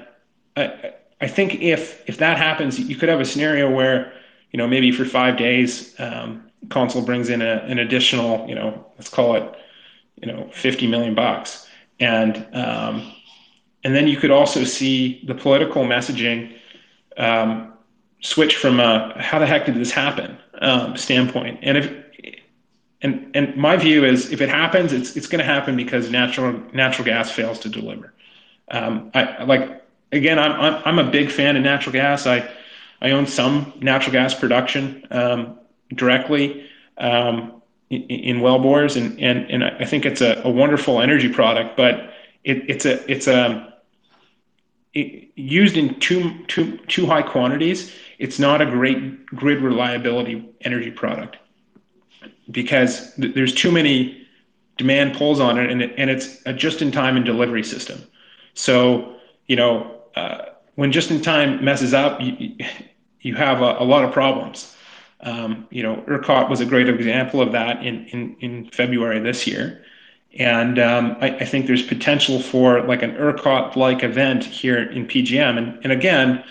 I, I think if if that happens, you could have a scenario where you know maybe for five days um, CONSOL brings in a, an additional, you know, let's call it, you know, 50 million bucks. And, um, and then you could also see the political messaging um, switch from a how the heck did this happen um, standpoint. And if and and my view is if it happens, it's it's going to happen because natural natural gas fails to deliver. Um, I like again, I'm, I'm I'm a big fan of natural gas. I I own some natural gas production. Um, directly um, in, wellbores, and, and and I think it's a, a wonderful energy product, but it, it's a it's a it, used in too too too high quantities. It's not a great grid reliability energy product because th- there's too many demand pulls on it, and it, and it's a just-in-time and delivery system. So you know uh, when just-in-time messes up, you, you have a, a lot of problems. Um, you know, ERCOT was a great example of that in, in, in February this year. And um, I, I, think there's potential for like an ERCOT like event here in PGM. And, and again,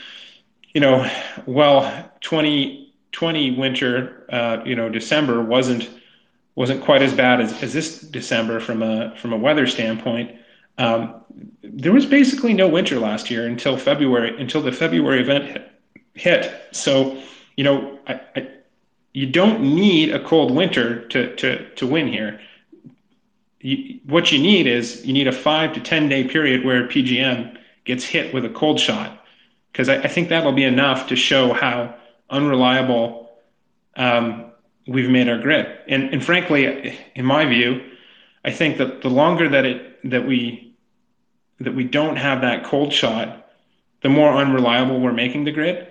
you know, well, 2020 winter, uh, you know, December wasn't wasn't quite as bad as, as this December from a from a weather standpoint. Um, there was basically no winter last year until February until the February event hit. hit. So, you know, I, I you don't need a cold winter to to to win here. You, what you need is you need a five to ten day period where PJM gets hit with a cold shot, because I, I, think that'll be enough to show how unreliable um, we've made our grid. And and frankly, in my view, I think that the longer that it that we that we don't have that cold shot, the more unreliable we're making the grid.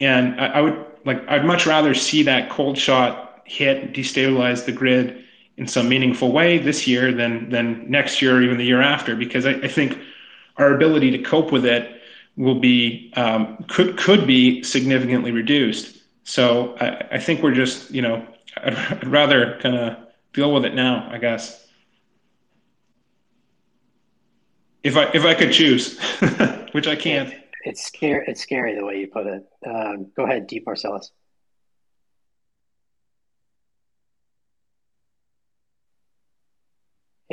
And I, I would like I'd much rather see that cold shot hit destabilize the grid in some meaningful way this year than than next year or even the year after because I, I think our ability to cope with it will be um, could could be significantly reduced. So I, I think we're just you know I'd, I'd rather kind of deal with it now I guess. If I if I could choose, which I can't it's scary. It's scary the way you put it. Um, go ahead, Deep Marcellus.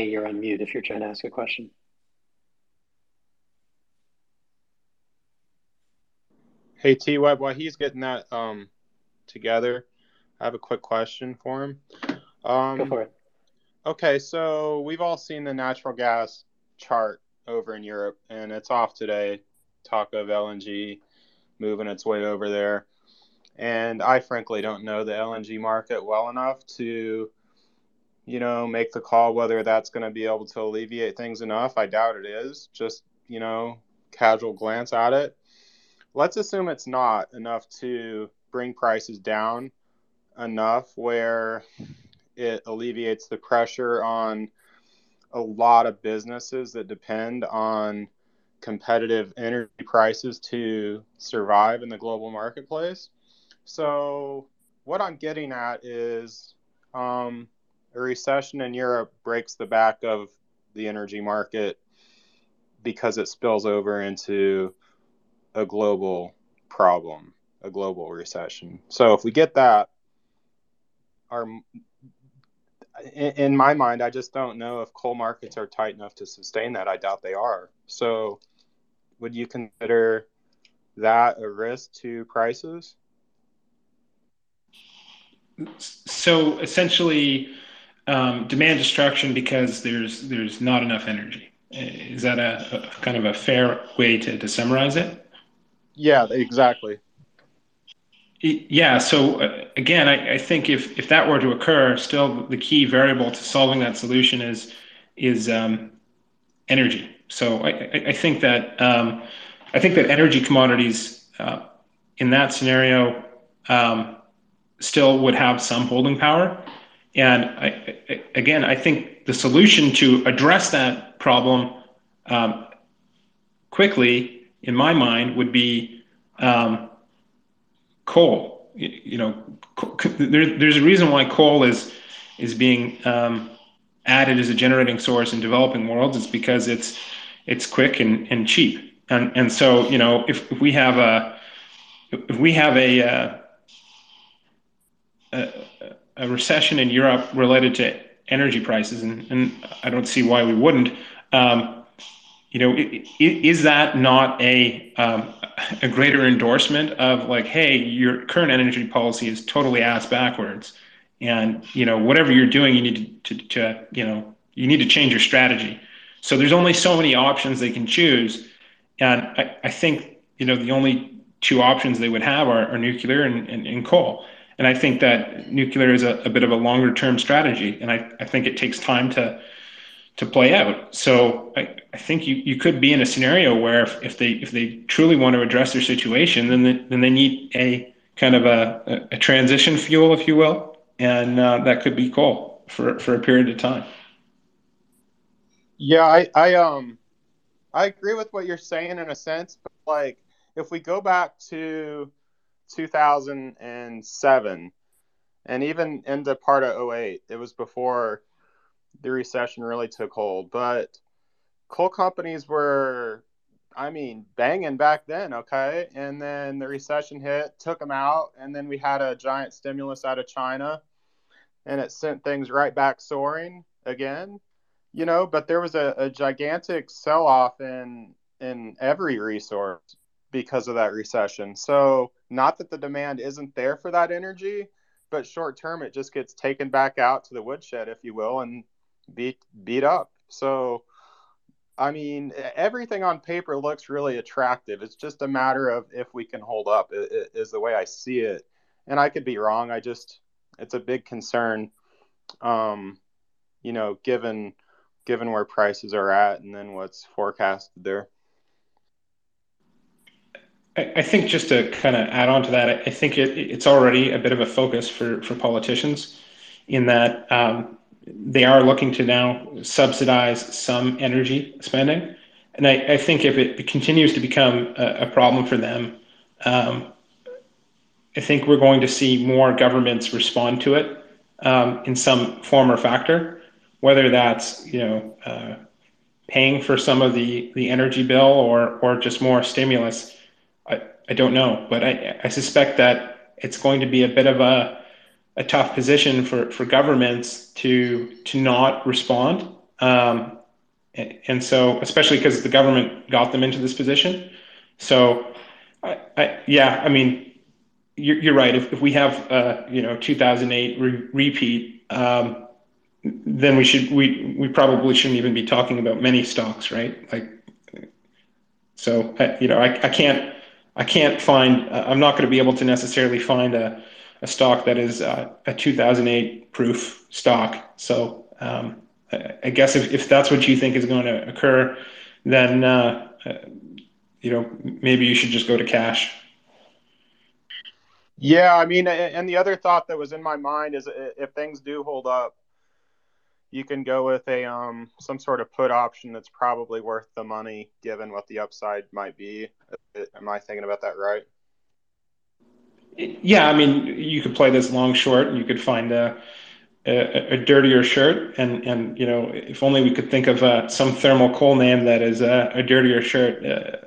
Hey, you're on mute if you're trying to ask a question. Hey, T Web, while he's getting that um, together, I have a quick question for him. Um, Go for it. Okay, so we've all seen the natural gas chart over in Europe, and it's off today talk of LNG moving its way over there. And I frankly don't know the LNG market well enough to, you know, make the call whether that's going to be able to alleviate things enough. I doubt it is. Just, you know, casual glance at it. Let's assume it's not enough to bring prices down enough where it alleviates the pressure on a lot of businesses that depend on competitive energy prices to survive in the global marketplace. So, what I'm getting at is um, a recession in Europe breaks the back of the energy market because it spills over into a global problem, a global recession. So, if we get that, our in, my mind, I just don't know if coal markets are tight enough to sustain that. I doubt they are. So, would you consider that a risk to prices? So essentially, um, demand destruction because there's there's not enough energy. Is that a, a kind of a fair way to, to summarize it? Yeah, exactly. Yeah. So uh, again, I, I, think if, if that were to occur, still the key variable to solving that solution is is um, energy. So I, I think that um, I think that energy commodities uh, in that scenario um, still would have some holding power. And I, I, again, I think the solution to address that problem um, quickly, in my mind, would be um, coal. You, you know, there, there's a reason why coal is is being um, added as a generating source in developing worlds. It's because it's it's quick and, and cheap. And and so you know, if, if we have a if we have a, uh, a, a recession in Europe related to energy prices, and, and I don't see why we wouldn't. Um, you know, is that not a um, a greater endorsement of like, hey, your current energy policy is totally ass backwards, and you know, whatever you're doing, you need to, to, to you know, you need to change your strategy. So there's only so many options they can choose, and I, I think you know the only two options they would have are, are nuclear and, and, and, coal. And I think that nuclear is a, a bit of a longer term strategy, and I, I think it takes time to to play out. So I, I think you, you could be in a scenario where if, if they if they truly want to address their situation, then they, then they need a kind of a, a transition fuel, if you will, and uh, that could be coal for for a period of time. Yeah, I, I um I agree with what you're saying in a sense, but like if we go back to 2007 and even into part of 08, it was before the recession really took hold. But coal companies were, I mean, banging back then, okay? And then the recession hit, took them out, and then we had a giant stimulus out of China, and it sent things right back soaring again. You know, but there was a, a gigantic sell off in in every resource because of that recession. So, not that the demand isn't there for that energy, but short term it just gets taken back out to the woodshed, if you will, and beat beat up. So, I mean, everything on paper looks really attractive. It's just a matter of if we can hold up. Is the way I see it, and I could be wrong. I just it's a big concern. Um, you know, given given where prices are at and then what's forecasted there. I think just to kind of add on to that, I think it, it's already a bit of a focus for, for politicians in that um, they are looking to now subsidize some energy spending. And I, I think if it continues to become a, a problem for them, um, I think we're going to see more governments respond to it um, in some form or factor, whether that's you know uh, paying for some of the, the energy bill or or just more stimulus. I, don't know, but I, I suspect that it's going to be a bit of a a tough position for, for governments to to not respond. Um, and so, especially because the government got them into this position. So, I, I, yeah, I mean, you're, you're right. If, if we have, uh, you know, 2008 re- repeat, um, then we should we we probably shouldn't even be talking about many stocks, right? Like, so I, you know, I, I can't I can't find. I'm not going to be able to necessarily find a a stock that is uh, a 2008 proof stock. So um, I guess if, if that's what you think is going to occur, then uh, uh, you know maybe you should just go to cash. Yeah, I mean, and the other thought that was in my mind is if things do hold up, you can go with a um some sort of put option that's probably worth the money given what the upside might be. Am I thinking about that right? Yeah, I mean, you could play this long short. You could find a, a, a dirtier shirt, and and you know, if only we could think of uh, some thermal coal name that is a, a dirtier shirt. Uh,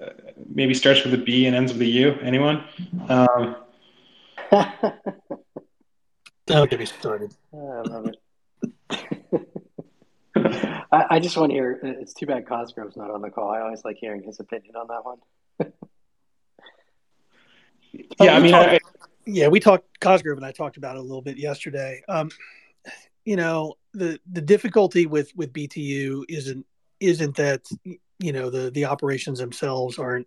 maybe starts with a B and ends with a U. Anyone? Um, Don't get me started. I love it. I, I, just want to hear. It's too bad Cosgrove's not on the call. I always like hearing his opinion on that one. yeah, I mean, yeah, we talked Cosgrove and I talked about it a little bit yesterday. Um, you know, the the difficulty with with BTU isn't isn't that you know the the operations themselves aren't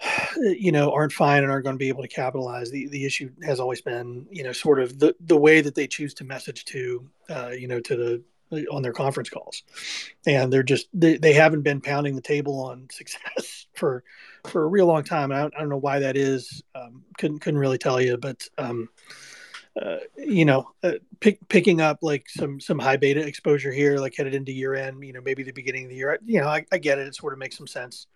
you know aren't fine and aren't going to be able to capitalize the the issue has always been you know sort of the the way that they choose to message to uh, you know to the on their conference calls. And they're just they, they haven't been pounding the table on success for for a real long time. I don't, I don't know why that is. Um, couldn't couldn't really tell you but um, uh, you know uh, pick, picking up like some some high beta exposure here like headed into year end you know maybe the beginning of the year you know I, I get it. It sort of makes some sense.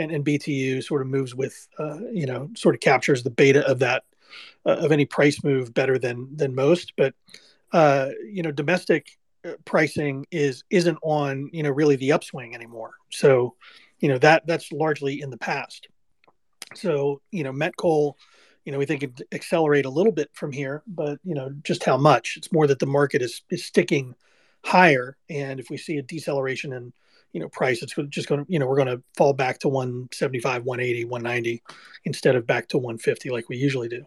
And, and btu sort of moves with uh, you know sort of captures the beta of that uh, of any price move better than than most. But uh, you know domestic pricing is isn't on you know really the upswing anymore. So you know that that's largely in the past. So you know met coal you know we think it accelerate a little bit from here but you know just how much? It's more that the market is is sticking higher and if we see a deceleration in you know price it's just going to you know we're going to fall back to 175 180 190 instead of back to 150 like we usually do.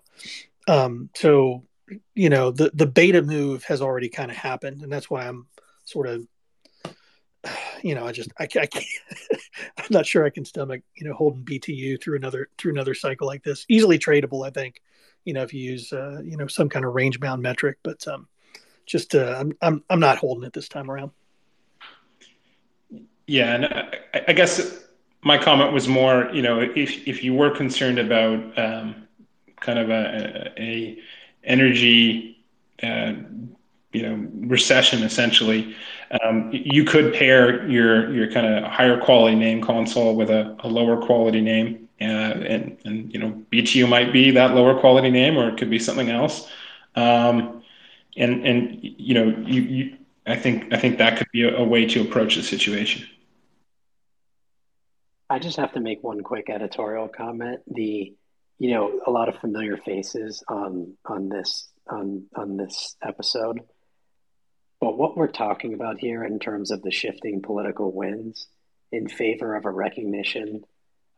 Um so you know the the beta move has already kind of happened and that's why i'm sort of you know, I just I, I can't. I'm not sure I can stomach you know holding BTU through another through another cycle like this. Easily tradable, I think. You know, if you use uh, you know some kind of range bound metric, but um, just uh, I'm I'm I'm not holding it this time around. Yeah, and I, I guess my comment was more, you know, if if you were concerned about um, kind of a, a energy, uh, you know, recession essentially, um, you could pair your your kind of higher quality name Consol with a, a lower quality name, uh, and and you know BTU might be that lower quality name, or it could be something else. Um, and and you know you, you I think I think that could be a, a way to approach the situation. I just have to make one quick editorial comment. The you know a lot of familiar faces on on this on on this episode but what we're talking about here in terms of the shifting political winds in favor of a recognition,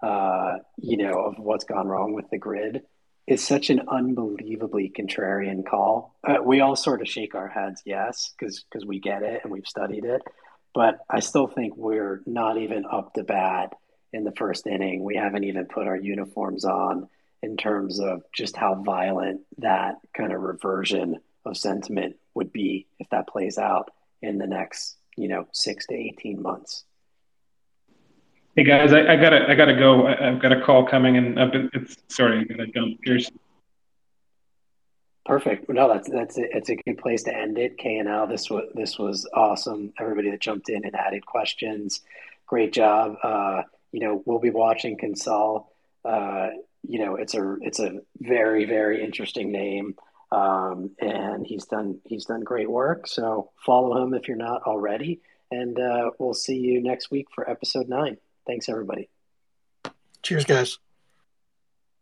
uh, you know, of what's gone wrong with the grid is such an unbelievably contrarian call. Uh, we all sort of shake our heads, yes, because because we get it and we've studied it. But I still think we're not even up to bat in the first inning. We haven't even put our uniforms on in terms of just how violent that kind of reversion of sentiment would be if that plays out in the next, you know, six to 18 months. Hey guys, I, I gotta, I gotta go. I, have got a call coming, and I've been. It's, sorry, I gotta jump. Cheers. Perfect. No, that's that's it. It's a good place to end it. KNL, this was this was awesome. Everybody that jumped in and added questions, great job. Uh, you know, we'll be watching Consol. Uh, you know, it's a it's a very very interesting name. Um, and he's done he's done great work. So follow him if you're not already, and uh, we'll see you next week for episode nine. Thanks, everybody. Cheers, guys.